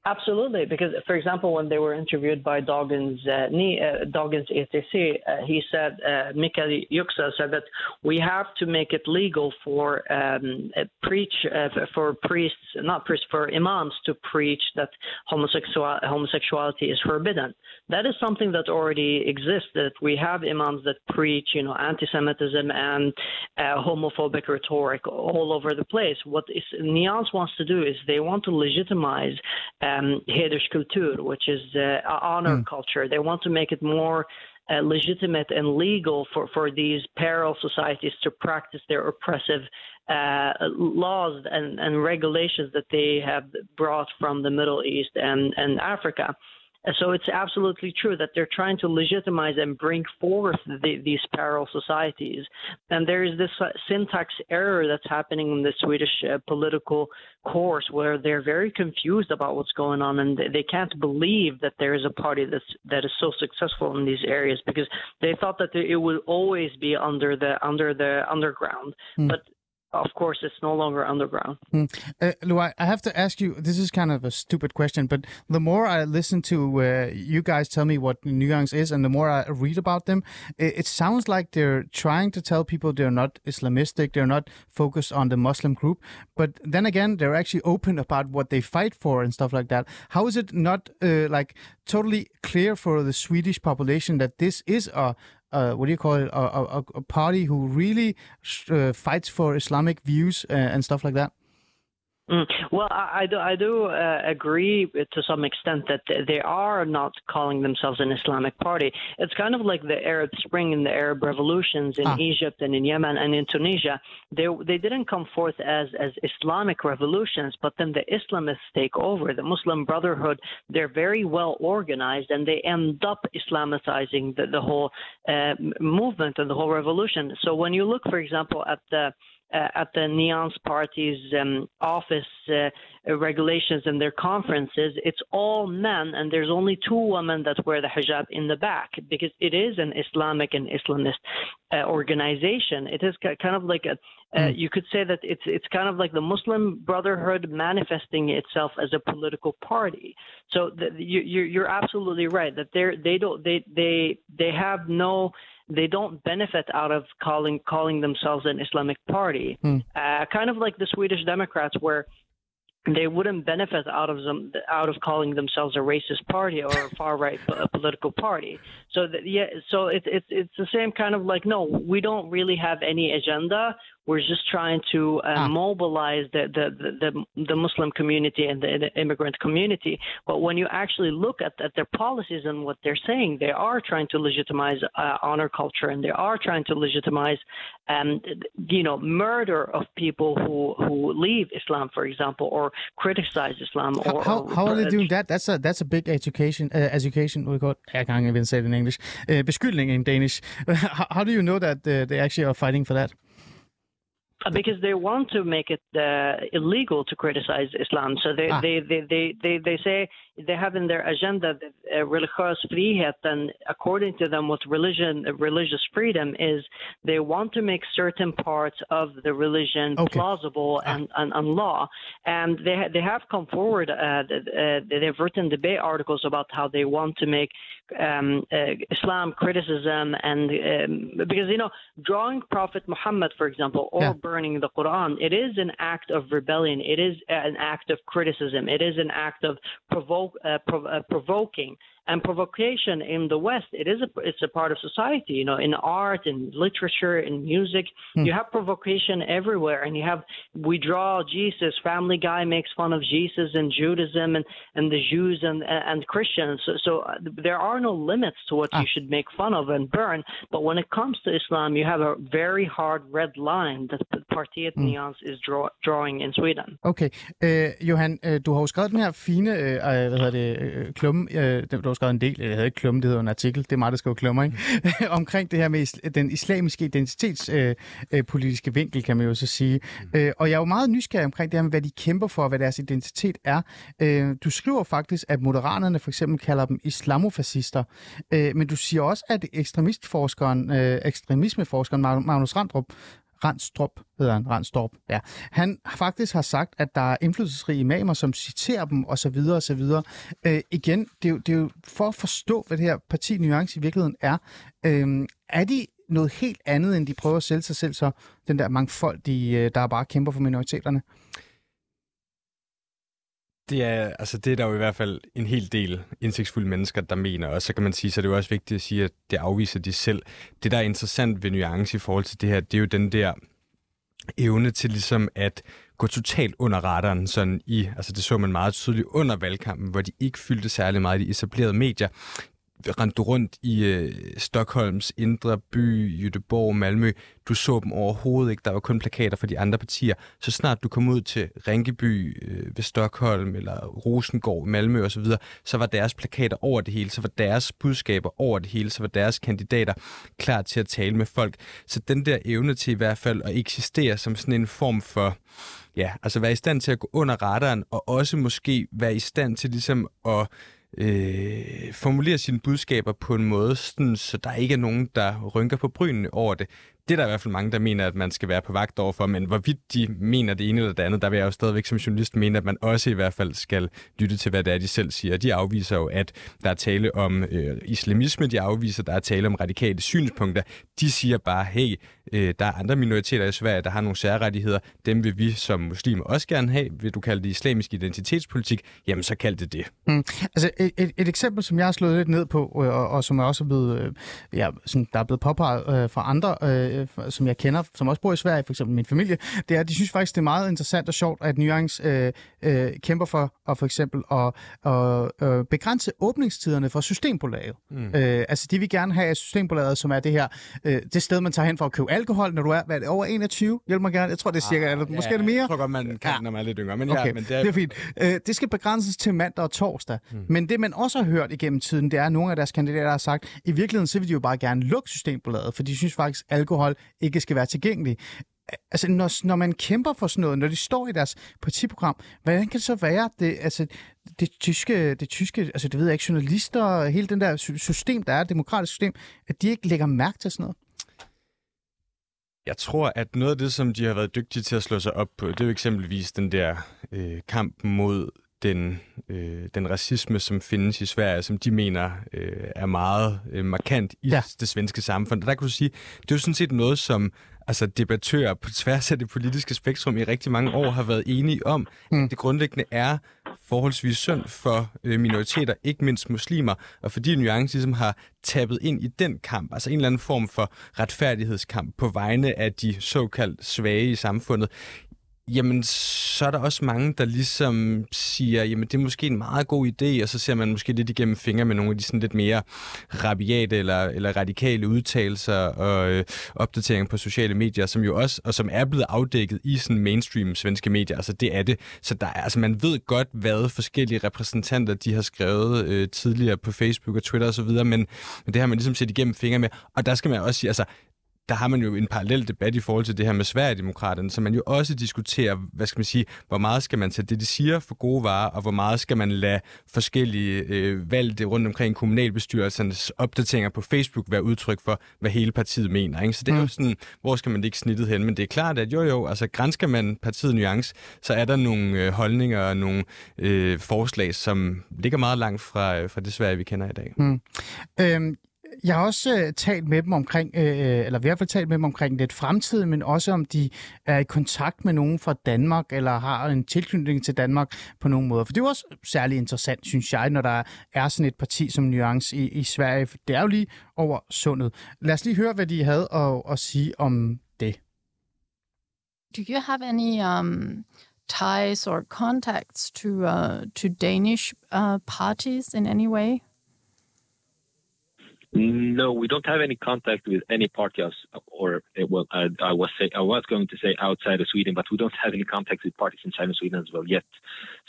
Absolutely, because for example, when they were interviewed by Doggins uh, uh, Doggins ETC, uh, he said uh, Mikael Yuksa said that we have to make it legal for um, preach uh, for priests, not priests, for imams to preach that homosexual homosexuality is forbidden. That is something that already exists. That we have imams that preach, you know, anti-Semitism and uh, homophobic rhetoric all over the place. What is, Nyans wants to do is they want to legitimize um, hederskultur, which is uh, honor mm. culture. They want to make it more uh, legitimate and legal for, for these parallel societies to practice their oppressive uh, laws and, and regulations that they have brought from the Middle East and, and Africa. So it's absolutely true that they're trying to legitimize and bring forth the, these parallel societies. And there is this uh, syntax error that's happening in the Swedish uh, political course where they're very confused about what's going on and they can't believe that there is a party that's, that is so successful in these areas because they thought that it would always be under the under the underground. Mm. But of course, it's no longer underground. Mm. Uh, Lou, I have to ask you. This is kind of a stupid question, but the more I listen to uh, you guys tell me what Nuance is, and the more I read about them, it, it, sounds like they're trying to tell people they're not Islamistic, they're not focused on the Muslim group. But then again, they're actually open about what they fight for and stuff like that. How is it not uh, like totally clear for the Swedish population that this is a uh, what do you call it, a, a, a party who really uh, fights for Islamic views uh, and stuff like that? Mm. Well, I, I do, I do uh, agree to some extent that they are not calling themselves an Islamic party. It's kind of like the Arab Spring and the Arab revolutions in ah. Egypt and in Yemen and in Tunisia. They they didn't come forth as as Islamic revolutions, but then the Islamists take over. The Muslim Brotherhood they're very well organized and they end up Islamicizing the, the whole uh, movement and the whole revolution. So when you look, for example, at the uh, at the Nyans Party's um, office uh, regulations and their conferences, it's all men, and there's only two women that wear the hijab in the back because it is an Islamic and Islamist uh, organization. It is kind of like a, Uh, Mm. You could say that it's it's kind of like the Muslim Brotherhood manifesting itself as a political party. So the, you, you're you're absolutely right that they they don't they they they have no they don't benefit out of calling calling themselves an Islamic party. Hmm. Uh, kind of like the Swedish Democrats, where they wouldn't benefit out of them out of calling themselves a racist party or a far right political party. So that, yeah, so it's it's it's the same kind of like no, we don't really have any agenda. We're just trying to uh, Ah. mobilize the, the the the Muslim community and the, the immigrant community. But when you actually look at, at their policies and what they're saying, they are trying to legitimize uh, honor culture and they are trying to legitimize, um, you know, murder of people who who leave Islam, for example, or criticize Islam. How, Or, how, how are they doing that? That's a that's a big education. Uh, education we got. I can't even say it in English. Uh, beskyldning in Danish. <laughs> how, how do you know that uh, they actually are fighting for that? Because they want to make it uh, illegal to criticize Islam. So they, Ah. they, they, they, they, they say they have in their agenda that uh, religious frihet, and according to them, what religion, uh, religious freedom is, they want to make certain parts of the religion Okay. plausible and, and, and law. And they, ha- they have come forward, uh, uh, they've written debate articles about how they want to make um, uh, Islam criticism and um, because you know drawing Prophet Muhammad, for example, or Yeah. burning the Quran, it is an act of rebellion. It is an act of criticism. It is an act of provoke, prov- uh, Uh, uh, provoking. And provocation in the West, it is a it's a part of society. You know, in art, in literature, in music, hmm. you have provocation everywhere. And you have we draw Jesus. Family Guy makes fun of Jesus and Judaism and, and the Jews and and Christians. So, so uh, there are no limits to what you ah. should make fun of and burn. But when it comes to Islam, you have a very hard red line that the Partiet hmm. Neons is draw, drawing in Sweden. Okay. Øh, Johan, øh, du har jo skrevet den her fine, øh, øh hvad hedder det, øh, øh klumme, øh, du har skrevet en del, jeg havde ikke klumme, det hedder en artikel, det er mig, der skriver klummer, ikke? <laughs> omkring det her med is- den islamiske identitetspolitiske øh, øh, politiske vinkel, kan man jo så sige. Mm. Øh, og jeg er jo meget nysgerrig omkring det her med, hvad de kæmper for, og hvad deres identitet er. Øh, du skriver faktisk, at moderaterne for eksempel kalder dem islamofascister, øh, men du siger også, at ekstremistforskeren, øh, ekstremismeforskeren Magnus Randrup, Randstrup hedder han, Randstrup, ja. Han faktisk har sagt, at der er indflydelsesrige imamer, som citerer dem, og så videre, og så videre. Øh, igen, det er, jo, det er jo for at forstå, hvad det her parti nuance i virkeligheden er. Øh, er de noget helt andet, end de prøver at sælge sig selv så, den der mangfoldige, øh, der bare kæmper for minoriteterne? Det er, altså det er der jo i hvert fald en hel del indsigtsfulde mennesker, der mener. Og så kan man sige, så er det jo også vigtigt at sige, at det afviser de selv. Det, der er interessant ved nuance i forhold til det her, det er jo den der evne til ligesom at gå totalt under radaren, sådan i, altså det så man meget tydeligt under valgkampen, hvor de ikke fyldte særlig meget i de etablerede medier rendte du rundt i øh, Stockholms indre by, Göteborg, Malmø. Du så dem overhovedet ikke. Der var kun plakater for de andre partier. Så snart du kom ud til Rinkeby øh, ved Stockholm eller Rosengård, Malmø osv., så var deres plakater over det hele. Så var deres budskaber over det hele. Så var deres kandidater klar til at tale med folk. Så den der evne til i hvert fald at eksistere som sådan en form for ja, altså være i stand til at gå under radaren, og også måske være i stand til ligesom at øh, formulere sine budskaber på en måde, sådan, så der ikke er nogen, der rynker på brynene over det. Det er der i hvert fald mange, der mener, at man skal være på vagt overfor, men hvorvidt de mener det ene eller det andet, der vil jeg jo stadigvæk som journalist mene, at man også i hvert fald skal lytte til, hvad det er, de selv siger. De afviser jo, at der er tale om øh, islamisme, de afviser, at der er tale om radikale synspunkter. De siger bare, hey, øh, der er andre minoriteter i Sverige, der har nogle særrettigheder, dem vil vi som muslimer også gerne have. Vil du kalde det islamisk identitetspolitik? Jamen, så kald det det. Mm. Altså et, et, et eksempel, som jeg har slået lidt ned på, øh, og, og som er også blevet, øh, ja, som der er blevet påpeget øh, fra andre, øh, som jeg kender, som også bor i Sverige, for eksempel min familie, det er, at de synes faktisk, det er meget interessant og sjovt, at Nuance øh, øh, kæmper for at for eksempel at, at øh, begrænse åbningstiderne for Systembolaget. Mm. Øh, altså de vil gerne have Systembolaget, som er det her, øh, det sted, man tager hen for at købe alkohol, når du er, hvad er det, over 21, hjælp mig gerne, jeg tror det er cirka, ah, eller måske er det mere. Jeg tror godt, man kan, Ja. når man er lidt yngre. Men, Okay, ja, men det er, det er fint. Øh, det skal begrænses til mandag og torsdag. Mm. Men det, man også har hørt igennem tiden, det er, at nogle af deres kandidater har sagt, i virkeligheden så vil de jo bare gerne lukke Systembolaget, for de synes faktisk, at alkohol ikke skal være tilgængelig. Altså, når, når man kæmper for sådan noget, når de står i deres partiprogram, hvordan kan det så være, det, altså, det tyske, det tyske, altså det ved jeg ikke, journalister, hele den der sy- system, der er, demokratisk system, at de ikke lægger mærke til sådan noget? Jeg tror, at noget af det, som de har været dygtige til at slå sig op på, det er jo eksempelvis den der øh, kamp mod den, øh, den racisme, som findes i Sverige, som de mener øh, er meget øh, markant i ja. det svenske samfund. Og der kan du sige, det er jo sådan set noget, som altså debattører på tværs af det politiske spektrum i rigtig mange år har været enige om. Mm. Det grundlæggende er forholdsvis synd for øh, minoriteter, ikke mindst muslimer, og fordi Nuance ligesom har tappet ind i den kamp, altså en eller anden form for retfærdighedskamp på vegne af de såkaldt svage i samfundet, jamen så er der også mange, der ligesom siger, jamen det er måske en meget god idé, og så ser man måske lidt igennem fingre med nogle af de sådan lidt mere rabiate eller, eller radikale udtalelser og øh, opdateringer på sociale medier, som jo også, og som er blevet afdækket i sådan mainstream svenske medier, altså det er det. Så der er, altså man ved godt, hvad forskellige repræsentanter, de har skrevet øh, tidligere på Facebook og Twitter osv., men, men det har man ligesom set igennem fingre med, og der skal man også sige, altså der har man jo en parallel debat i forhold til det her med Sverigedemokraterne, så man jo også diskuterer, hvad skal man sige, hvor meget skal man tage det, de siger for gode varer, og hvor meget skal man lade forskellige øh, valgte rundt omkring kommunalbestyrelsernes opdateringer på Facebook være udtryk for, hvad hele partiet mener. Ikke? Så det er mm. jo sådan, hvor skal man ikke snittet hen? Men det er klart, at jo jo, altså grænsker man partiet Nuance, så er der nogle øh, holdninger og nogle øh, forslag, som ligger meget langt fra, øh, fra det Sverige, vi kender i dag. Mm. Øhm, jeg har også øh, talt med dem omkring, øh, øh eller i hvert fald talt med dem omkring lidt fremtid, men også om de er i kontakt med nogen fra Danmark, eller har en tilknytning til Danmark på nogen måde. For det er jo også særlig interessant, synes jeg, når der er sådan et parti som Nuance i, i Sverige, for det er jo lige over sundet. Lad os lige høre, hvad de havde at, at sige om det. Do you have any um, ties or contacts to uh, to Danish uh, parties in any way? No, we don't have any contact with any party, or eh, well, I, I, was say I was going to say outside of Sweden, but we don't have any contact with parties inside of Sweden as well yet.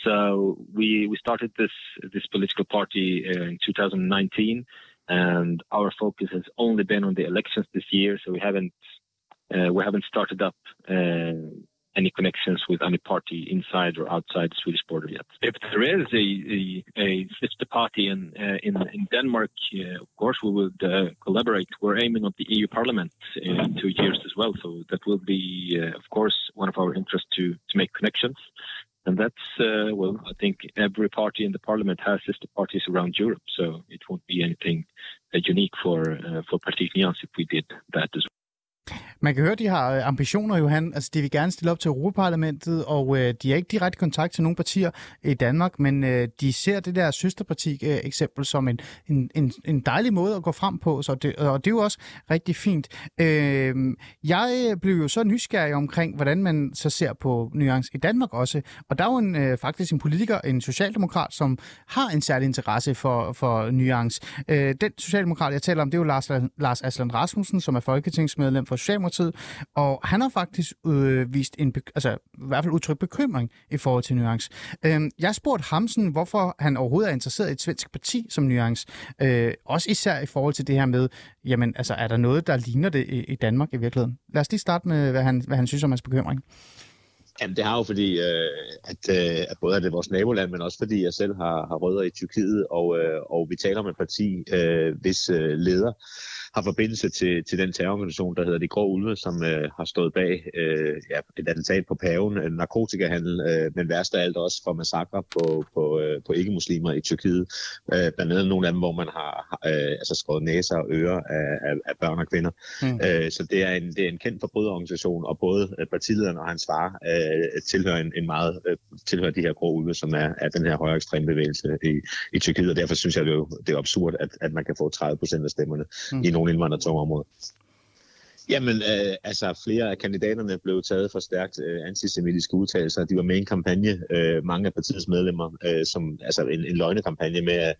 So we we started this this political party in 2019, and our focus has only been on the elections this year. So we haven't uh, we haven't started up uh, any connections with any party inside or outside the Swedish border yet. If there is a, a, a sister party in, uh, in, in Denmark, uh, of course we would uh, collaborate. We're aiming at the EU Parliament in two years as well, so that will be, uh, of course, one of our interests to, to make connections. And that's, uh, well, I think every party in the parliament has sister parties around Europe, so it won't be anything uh, unique for, for Parti if we did that as well. Man kan høre, de har øh, ambitioner, Johan. Altså, de vil gerne stille op til Europaparlamentet, og øh, de har ikke direkte kontakt til nogle partier i Danmark, men øh, de ser det der søsterparti-eksempel øh, som en, en, en, en dejlig måde at gå frem på, så det, og det er jo også rigtig fint. Øh, jeg blev jo så nysgerrig omkring, hvordan man så ser på Nuance i Danmark også, og der er jo en, øh, faktisk en politiker, en socialdemokrat, som har en særlig interesse for, for Nuance. Øh, den socialdemokrat, jeg taler om, det er jo Lars, Lars Aslan Rasmussen, som er folketingsmedlem for Socialdemokratiet, og han har faktisk øh, vist en, altså i hvert fald udtrykt bekymring i forhold til Nuance. Øh, jeg spurgte ham sådan, hvorfor han overhovedet er interesseret i et svensk parti som Nuance, øh, også især i forhold til det her med, jamen altså er der noget, der ligner det i, i Danmark i virkeligheden? Lad os lige starte med, hvad han, hvad han synes om hans bekymring. Jamen, det har jo fordi, øh, at, øh, at både er det vores naboland, men også fordi jeg selv har, har rødder i Tyrkiet, og, øh, og vi taler om et parti, øh, hvis øh, leder har forbindelse til, til den terrororganisation, der hedder De Grå Ulve, som øh, har stået bag øh, ja, et attentat på paven, en narkotikahandel, øh, men værst af alt også for massakre på, på, øh, på ikke-muslimer i Tyrkiet. Øh, blandt andet nogle af dem, hvor man har øh, altså skåret næser og ører af, af, af børn og kvinder. Mm. Øh, så det er, en, det er en kendt forbryderorganisation, og både øh, partilederen og hans far øh, tilhører en, en meget øh, tilhører de her grå ulve, som er, er den her højere ekstreme bevægelse i, i Tyrkiet, og derfor synes jeg, det er, jo, det er absurd, at, at man kan få 30 procent af stemmerne mm. i nogle indvandrertunge områder. Jamen, øh, altså flere af kandidaterne blev taget for stærkt øh, antisemitiske udtalelser. De var med i en kampagne, øh, mange af partiets medlemmer, øh, som altså en, en løgnekampagne med, at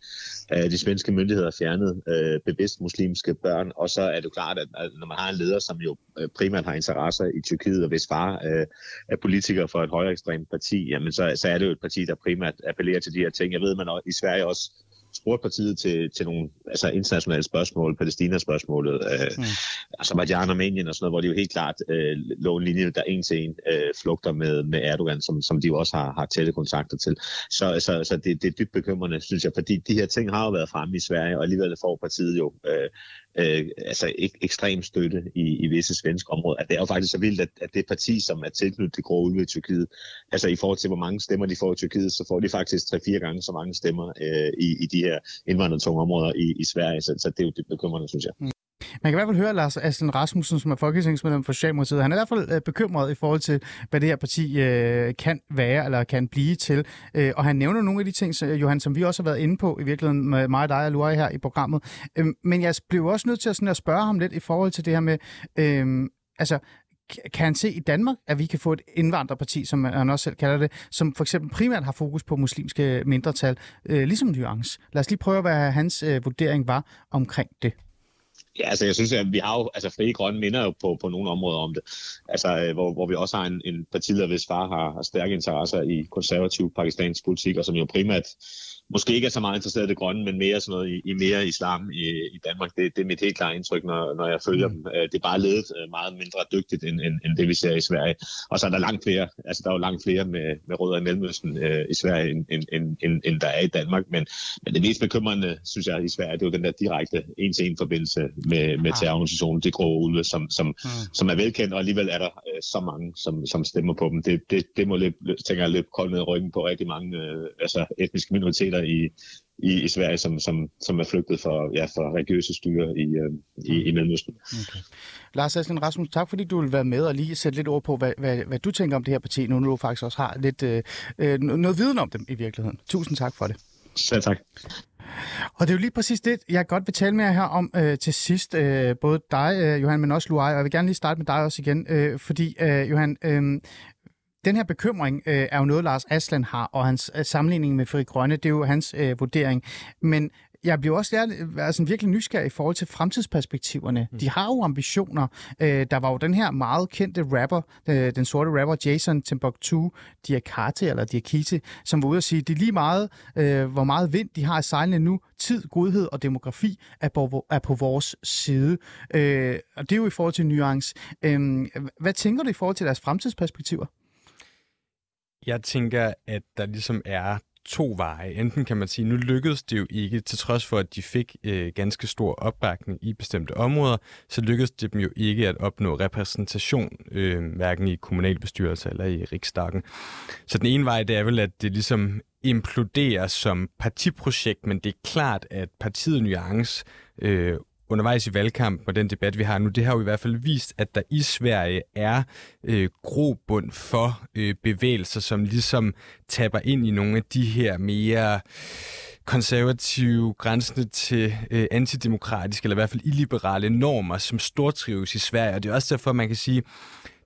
øh, de svenske myndigheder fjernede øh, bevidst muslimske børn. Og så er det jo klart, at, at når man har en leder, som jo øh, primært har interesser i Tyrkiet, og hvis far øh, er politiker for et højere ekstremt parti, jamen så, så er det jo et parti, der primært appellerer til de her ting. Jeg ved, man i Sverige også spurgte partiet til, til nogle altså internationale spørgsmål, Palæstina-spørgsmålet, øh, mm. Azerbaijan, Armenien og sådan noget, hvor de jo helt klart øh, lå en linje, der en til en øh, flugter med, med Erdogan, som, som de jo også har, har tætte kontakter til. Så, så, så det, det er dybt bekymrende, synes jeg, fordi de her ting har jo været fremme i Sverige, og alligevel får partiet jo øh, øh, altså ek, ekstrem støtte i, i visse svenske områder. At det er jo faktisk så vildt, at, at det parti, som er tilknyttet det grå ulve i Tyrkiet, altså i forhold til, hvor mange stemmer de får i Tyrkiet, så får de faktisk 3-4 gange så mange stemmer øh, i, i de her indvandrertunge områder i, i Sverige. Så, så det er jo det bekymrende, synes jeg. Mm. Man kan i hvert fald høre Lars Aslan Rasmussen, som er folketingsmedlem for Socialdemokratiet. Han er i hvert fald øh, bekymret i forhold til, hvad det her parti øh, kan være eller kan blive til. Øh, og han nævner nogle af de ting, så, øh, Johan, som vi også har været inde på i virkeligheden med mig og dig og Luai her i programmet. Øh, men jeg blev også nødt til at, sådan at spørge ham lidt i forhold til det her med, øh, altså kan han se i Danmark, at vi kan få et indvandrerparti, som han også selv kalder det, som for eksempel primært har fokus på muslimske mindretal, øh, ligesom Nuance. Lad os lige prøve, hvad hans øh, vurdering var omkring det. Ja, altså jeg synes, at vi har jo, altså Fri Grønne minder jo på, på nogle områder om det. Altså øh, hvor, hvor vi også har en, en partileder, hvis far har, har stærke interesser i konservativ pakistansk politik, og som jo primært måske ikke er så meget interesseret i det grønne, men mere sådan noget i, i mere islam i, i Danmark. Det, det er mit helt klare indtryk, når, når jeg følger mm. dem. Øh, det er bare ledet øh, meget mindre dygtigt, end, end, end det vi ser i Sverige. Og så er der langt flere, altså der er jo langt flere med, med rødder i Mellemøsten øh, i Sverige, end, end, end, end, end der er i Danmark. Men, men det mest bekymrende, synes jeg, i Sverige, det er jo den der direkte en-til-en forbindelse med, med ah. terrororganisationen, det grå ulve, som, som, mm. som er velkendt, og alligevel er der øh, så mange, som, som stemmer på dem. Det, det, det må lidt, tænker jeg, lidt koldt ned i ryggen på rigtig mange øh, altså etniske minoriteter i, i, i Sverige, som, som, som er flygtet for, ja, for religiøse styre i, øh, i, i Mellemøsten. Okay. Lars Aslen Rasmus, tak fordi du vil være med og lige sætte lidt ord på, hvad, hvad, hvad du tænker om det her parti, nu du faktisk også har lidt øh, øh noget viden om dem i virkeligheden. Tusind tak for det. Selv tak. Og det er jo lige præcis det, jeg godt vil tale med jer her om øh, til sidst. Øh, både dig, øh, Johan, men også Luai. Og jeg vil gerne lige starte med dig også igen, øh, fordi øh, Johan, øh, den her bekymring øh, er jo noget, Lars Aslan har, og hans øh, sammenligning med Fri Grønne, det er jo hans øh, vurdering. Men jeg bliver også lært, altså, virkelig nysgerrig i forhold til fremtidsperspektiverne. Mm. De har jo ambitioner. Øh, der var jo den her meget kendte rapper, øh, den sorte rapper Jason Timbuktu Diakate, eller Diakite, som var ude at sige, det er lige meget, øh, hvor meget vind de har i sejlene nu. Tid, godhed og demografi er på, er på vores side. Øh, og det er jo i forhold til nuance. Øh, hvad tænker du i forhold til deres fremtidsperspektiver? Jeg tænker, at der ligesom er to veje. Enten kan man sige, nu lykkedes det jo ikke, til trods for, at de fik øh, ganske stor opbakning i bestemte områder, så lykkedes det dem jo ikke at opnå repræsentation, øh, hverken i kommunalbestyrelser eller i riksdagen. Så den ene vej, det er vel, at det ligesom imploderer som partiprojekt, men det er klart, at partiet Nuance øh, undervejs i valgkampen og den debat, vi har nu, det har jo i hvert fald vist, at der i Sverige er øh, grobund for øh, bevægelser, som ligesom taber ind i nogle af de her mere konservative, grænsende til øh, antidemokratiske, eller i hvert fald illiberale normer, som stortrives i Sverige. Og det er også derfor, man kan sige,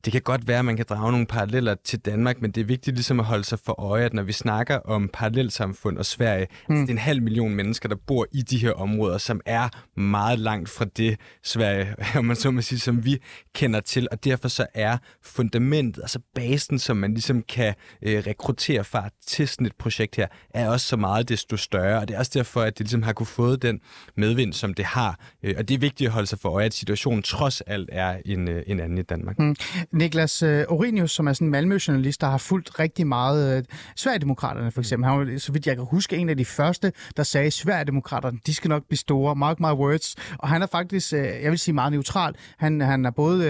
det kan godt være, at man kan drage nogle paralleller til Danmark, men det er vigtigt ligesom at holde sig for øje, at når vi snakker om parallelsamfund og Sverige, mm. altså det er en halv million mennesker, der bor i de her områder, som er meget langt fra det Sverige, <laughs> om man så må sige, som vi kender til, og derfor så er fundamentet, altså basen, som man ligesom kan øh, rekruttere fra til sådan et projekt her, er også så meget desto større, og det er også derfor, at det ligesom har kunne fået den medvind, som det har, øh, og det er vigtigt at holde sig for øje, at situationen trods alt er en, øh, en anden i Danmark. Mm. Niklas øh, Orinius, som er sådan en Malmø-journalist, der har fulgt rigtig meget øh, Sverigedemokraterne for eksempel. Han var, så vidt jeg kan huske, en af de første, der sagde, at Sverigedemokraterne, de skal nok blive store. Mark my words. Og han er faktisk, øh, jeg vil sige, meget neutral. Han, han er både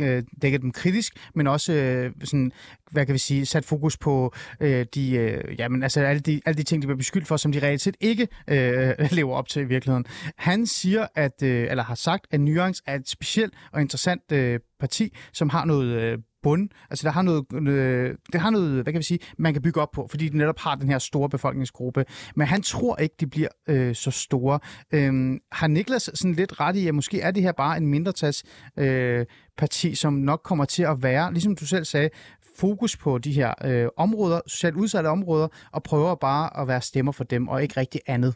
øh, dækket dem kritisk, men også øh, sådan hvad kan vi sige, sat fokus på øh, de, øh, jamen, altså alle, de, alle de ting, de bliver beskyldt for, som de reelt set ikke øh, <laughs> lever op til i virkeligheden. Han siger, at, øh, eller har sagt, at Nuance er et specielt og interessant øh, parti, som har noget øh, bund. Altså, der har noget, øh, det har noget, hvad kan vi sige, man kan bygge op på, fordi de netop har den her store befolkningsgruppe. Men han tror ikke, de bliver øh, så store. Øh, har Niklas sådan lidt ret i, at måske er det her bare en mindretats øh, parti, som nok kommer til at være, ligesom du selv sagde, fokus på de her øh, områder, socialt udsatte områder, og prøver bare at være stemmer for dem, og ikke rigtig andet.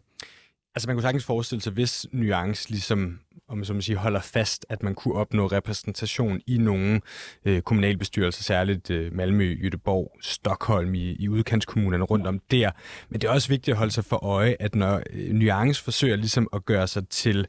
Altså man kunne sagtens forestille sig, hvis Nuance ligesom, om så man siger, holder fast, at man kunne opnå repræsentation i nogle øh, kommunalbestyrelser, særligt øh, Malmø, Jødeborg, Stockholm i, i udkantskommunerne rundt om der. Men det er også vigtigt at holde sig for øje, at når øh, Nuance forsøger ligesom at gøre sig til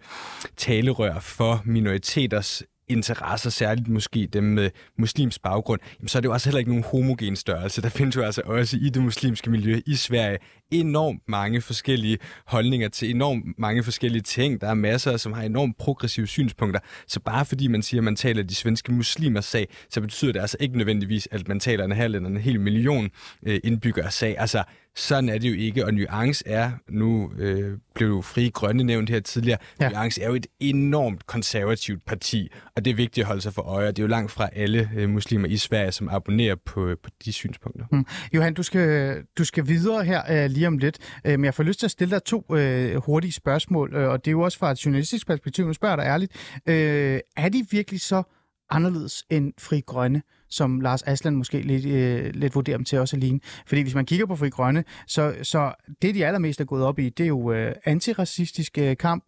talerør for minoriteters interesser, særligt måske dem med muslims baggrund, jamen, så er det jo også heller ikke nogen homogen størrelse. Der findes jo altså også i det muslimske miljø i Sverige enormt mange forskellige holdninger til enormt mange forskellige ting. Der er masser, som har enormt progressive synspunkter. Så bare fordi man siger, at man taler de svenske muslimers sag, så betyder det altså ikke nødvendigvis, at man taler en halv eller en hel million øh, indbyggere sag. Altså, sådan er det jo ikke, og Nuance er, nu øh, blev jo Fri Grønne nævnt her tidligere, ja. Nuance er jo et enormt konservativt parti, og det er vigtigt at holde sig for øje, det er jo langt fra alle øh, muslimer i Sverige, som abonnerer på, på de synspunkter. Mm. Johan, du skal, du skal videre her øh, lige om lidt, øh, men jeg får lyst til at stille dig to øh, hurtige spørgsmål, øh, og det er jo også fra et journalistisk perspektiv, nu spørger jeg dig ærligt. Øh, er de virkelig så anderledes end Fri Grønne? som Lars Aslan måske lidt, øh, lidt vurderer dem til også at ligne. Fordi hvis man kigger på Fri Grønne, så, så det, de allermest er gået op i, det er jo øh, antiracistisk øh, kamp,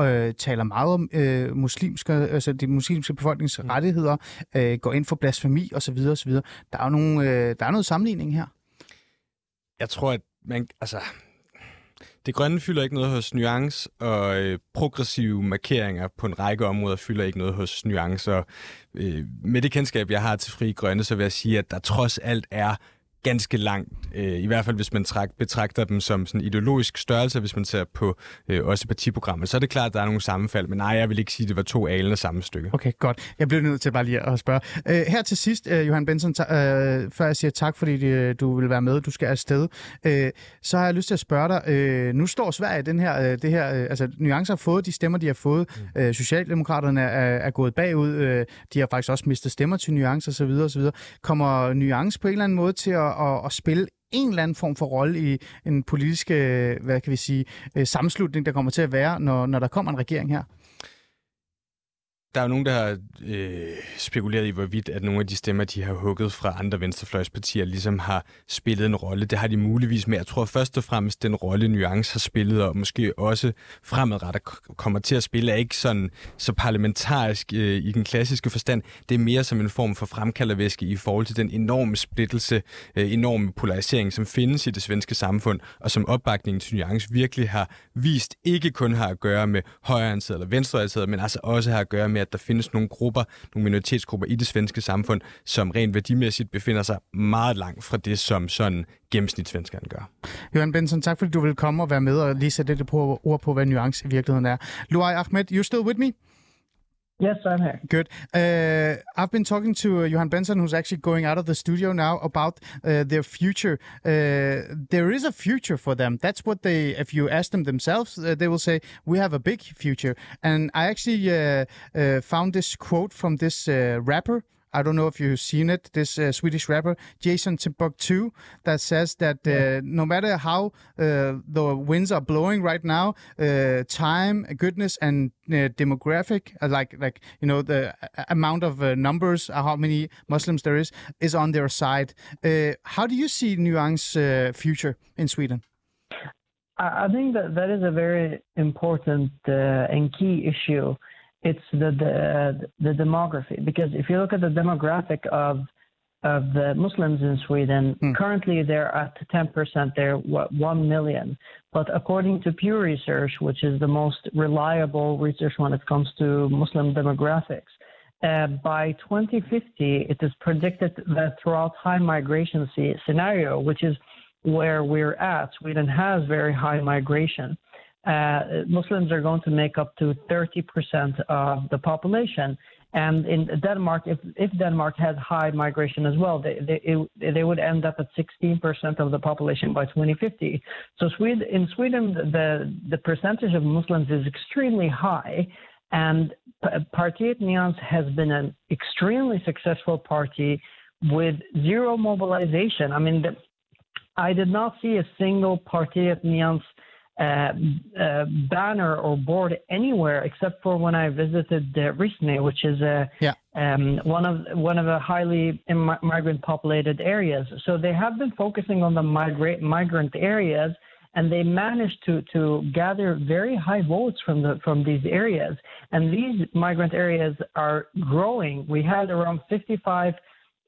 øh, taler meget om øh, muslimske, altså de muslimske befolknings mm. rettigheder, øh, går ind for blasfemi osv. osv. Der er jo nogle, øh, der er noget sammenligning her. Jeg tror, at man, altså, det grønne fylder ikke noget hos Nuance, og øh, progressive markeringer på en række områder fylder ikke noget hos Nuance. Og, øh, med det kendskab, jeg har til Fri Grønne, så vil jeg sige, at der trods alt er ganske langt, øh, i hvert fald hvis man træk, betragter dem som sådan ideologisk størrelse, hvis man ser på øh, også partiprogrammet, så er det klart, at der er nogle sammenfald, men nej, jeg vil ikke sige, at det var to alene samme stykke. Okay, godt. Jeg bliver nødt til bare lige at spørge. Øh, her til sidst, øh, Johan Benson, ta- øh, før jeg siger tak, fordi øh, du vil være med, du skal afsted, øh, så har jeg lyst til at spørge dig, øh, nu står Sverige den her, øh, det her, øh, altså Nuance har fået de stemmer, de har fået, mm. øh, Socialdemokraterne er, er gået bagud, øh, de har faktisk også mistet stemmer til Nuance osv. osv. Kommer Nuance på en eller anden måde til at at, at spille en eller anden form for rolle i en politisk, øh, hvad kan vi sige, øh, sammenslutning, der kommer til at være, når, når der kommer en regering her? Der er jo nogen, der har øh, spekuleret i, hvorvidt at nogle af de stemmer, de har hugget fra andre venstrefløjspartier, ligesom har spillet en rolle. Det har de muligvis med. Jeg tror først og fremmest, den rolle Nuance har spillet, og måske også fremadrettet kommer til at spille, er ikke sådan så parlamentarisk øh, i den klassiske forstand. Det er mere som en form for fremkaldervæske i forhold til den enorme splittelse, øh, enorme polarisering, som findes i det svenske samfund, og som opbakningen til Nuance virkelig har vist, ikke kun har at gøre med højreorienteret eller venstreorienteret, men altså også har at gøre med, at der findes nogle grupper, nogle minoritetsgrupper i det svenske samfund, som rent værdimæssigt befinder sig meget langt fra det, som sådan gennemsnitssvenskeren gør. Johan Benson, tak fordi du vil komme og være med og lige sætte lidt på ord på, hvad nuance i virkeligheden er. Luai Ahmed, you still with me? Yes, I'm here. Good. Uh, I've been talking to uh, Johan Benson, who's actually going out of the studio now, about uh, their future. Uh, there is a future for them. That's what they, if you ask them themselves, uh, they will say, We have a big future. And I actually uh, found this quote from this rapper. I don't know if you've seen it, this uh, Swedish rapper, Jason Timbuktu, that says that uh, no matter how uh, the winds are blowing right now, uh, time, goodness, and uh, demographic, uh, like, like you know, the amount of numbers, how many Muslims there is, is on their side. how do you see Nuance future in Sweden? I think that that is a very important and key issue it's the, the the demography because if you look at the demographic of of the Muslims in Sweden, mm. currently they're at 10%, they're what, 1 million. But according to Pew Research, which is the most reliable research when it comes to Muslim demographics, uh, by 2050, it is predicted that throughout high migration scenario, which is where we're at, Sweden has very high migration uh, Muslims are going to make up to 30% of the population. And in Denmark, if, if Denmark had high migration as well, they, they, it, they would end up at 16% of the population by 2050. So Sweden, in Sweden, the, the percentage of Muslims is extremely high. And Partiet Nyans has been an extremely successful party with zero mobilization. I mean, the, I did not see a single Partiet Nyans uh, uh, banner or board anywhere except for when I visited uh, Risne, which is a yeah. um, one of one of the highly migrant populated areas. So they have been focusing on the migrate migrant areas, and they managed to to gather very high votes from the from these areas. And these migrant areas are growing. We had around 55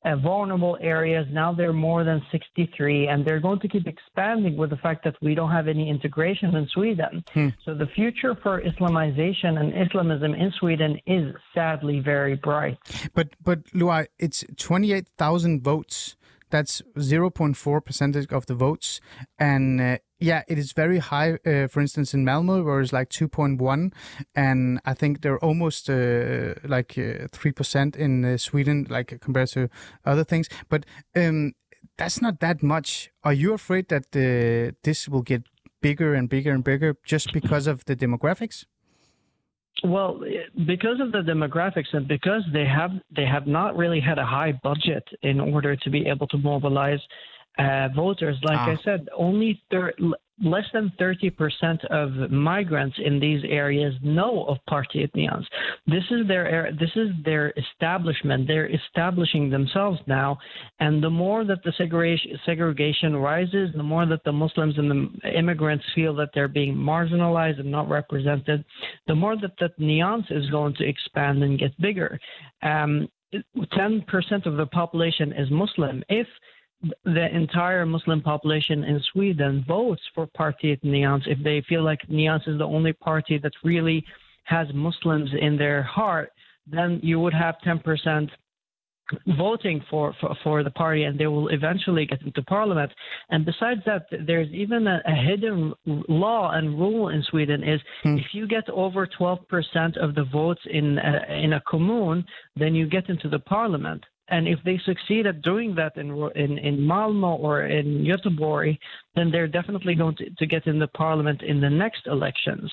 uh, vulnerable areas. Now they're more than 63, and they're going to keep expanding with the fact that we don't have any integration in Sweden. Hmm. So the future for Islamization and Islamism in Sweden is sadly very bright. But but Luai, it's twenty eight thousand votes. That's zero point four percentage of the votes, and uh, yeah, it is very high. Uh, for instance, in Malmo, where it's like two point one, and I think they're almost uh, like three percent in uh, Sweden, like compared to other things. But um, that's not that much. Are you afraid that uh, this will get bigger and bigger and bigger just because of the demographics? Well, because of the demographics and because they have they have not really had a high budget in order to be able to mobilize uh, voters. Like Ah. I said, only thir- less than 30% of migrants in these areas know of Party Etnians. This is their this is their establishment. They're establishing themselves now, and the more that the segregation segregation rises, the more that the Muslims and the immigrants feel that they're being marginalized and not represented, the more that that nuance is going to expand and get bigger. Um, 10% of the population is Muslim. If the entire Muslim population in Sweden votes for Party Nyans if they feel like Nyans is the only party that really has Muslims in their heart, then you would have 10% voting for, for, for the party and they will eventually get into parliament. And besides that, there's even a, a hidden law and rule in Sweden is hmm. if you get over 12% of the votes in a, in a commune, then you get into the parliament. And if they succeed at doing that in in, in Malmo or in Göteborg, then they're definitely going to, to get in the parliament in the next elections.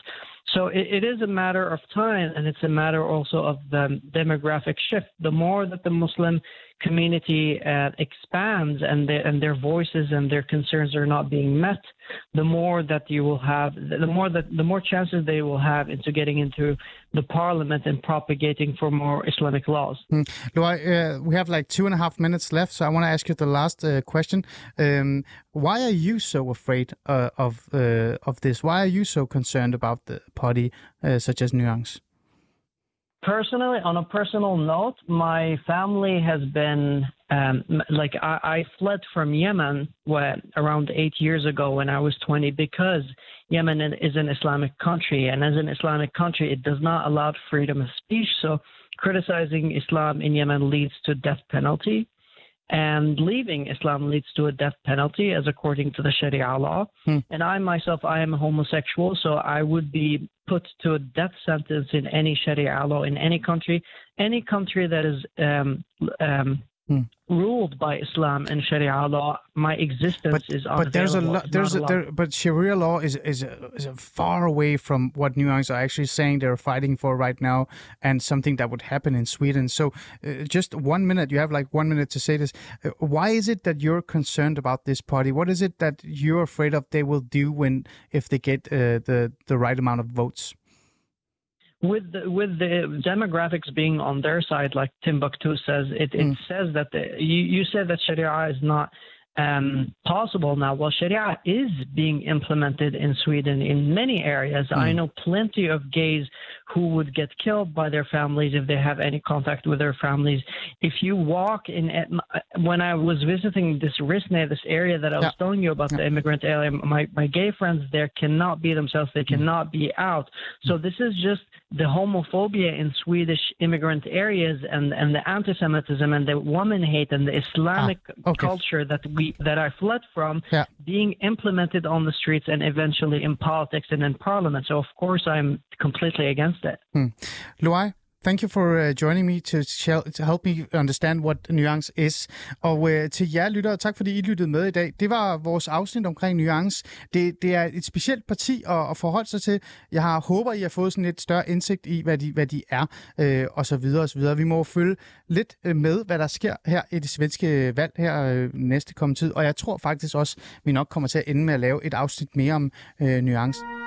So it, it is a matter of time, and it's a matter also of the demographic shift. The more that the Muslim community uh, expands and, their and their voices and their concerns are not being met, the more that you will have, the more that the more chances they will have into getting into the parliament and propagating for more Islamic laws. Hmm. Luai, uh, we have like two and a half minutes left, so I want to ask you the last uh, question. Um, why are you so afraid uh, of uh, of this? Why are you so concerned about the party uh, such as Nuance? Personally, on a personal note, my family has been um, like I, I fled from Yemen when, around eight years ago when I was 20 because Yemen is an Islamic country, and as an Islamic country, it does not allow freedom of speech. So, criticizing Islam in Yemen leads to death penalty and leaving Islam leads to a death penalty, as according to the Sharia law. Hmm. And I myself, I am a homosexual, so I would be put to a death sentence in any Sharia law in any country, any country that is um, um, Hmm. ruled by Islam and Sharia law. My existence But is but there's a. It's There's a, there, but Sharia law is is a, is a far away from what Nuance are actually saying they're fighting for right now, and something that would happen in Sweden. So, uh, just one minute. You have like one minute to say this. Uh, why is it that you're concerned about this party? What is it that you're afraid of they will do when if they get uh, the the right amount of votes? With the, with the demographics being on their side, like Timbuktu says, it, it Mm. says that the, you you said that Sharia is not um, possible now. Well, Sharia is being implemented in Sweden in many areas. I know plenty of gays who would get killed by their families if they have any contact with their families. If you walk in, when I was visiting this Risne, this area that I was Yeah. telling you about, the immigrant area, my, my gay friends there cannot be themselves. They cannot be out. So this is just the homophobia in Swedish immigrant areas and, and the anti-Semitism and the woman hate and the Islamic ah, okay. culture that we that I fled from Yeah. being implemented on the streets and eventually in politics and in parliament. So of course I'm completely against it. Hmm. Luai, thank you for uh, joining me to, to help me understand what Nuance is. Og uh, til jer lyttere, tak fordi I lyttede med i dag. Det var vores afsnit omkring Nuance. Det, det er et specielt parti at, at forholde sig til. Jeg har, håber, I har fået sådan lidt større indsigt i, hvad de, hvad de er, øh, og så videre og så videre. Vi må følge lidt øh, med, hvad der sker her i det svenske øh, valg her øh, næste kommende tid. Og jeg tror faktisk også, vi nok kommer til at ende med at lave et afsnit mere om øh, Nuance.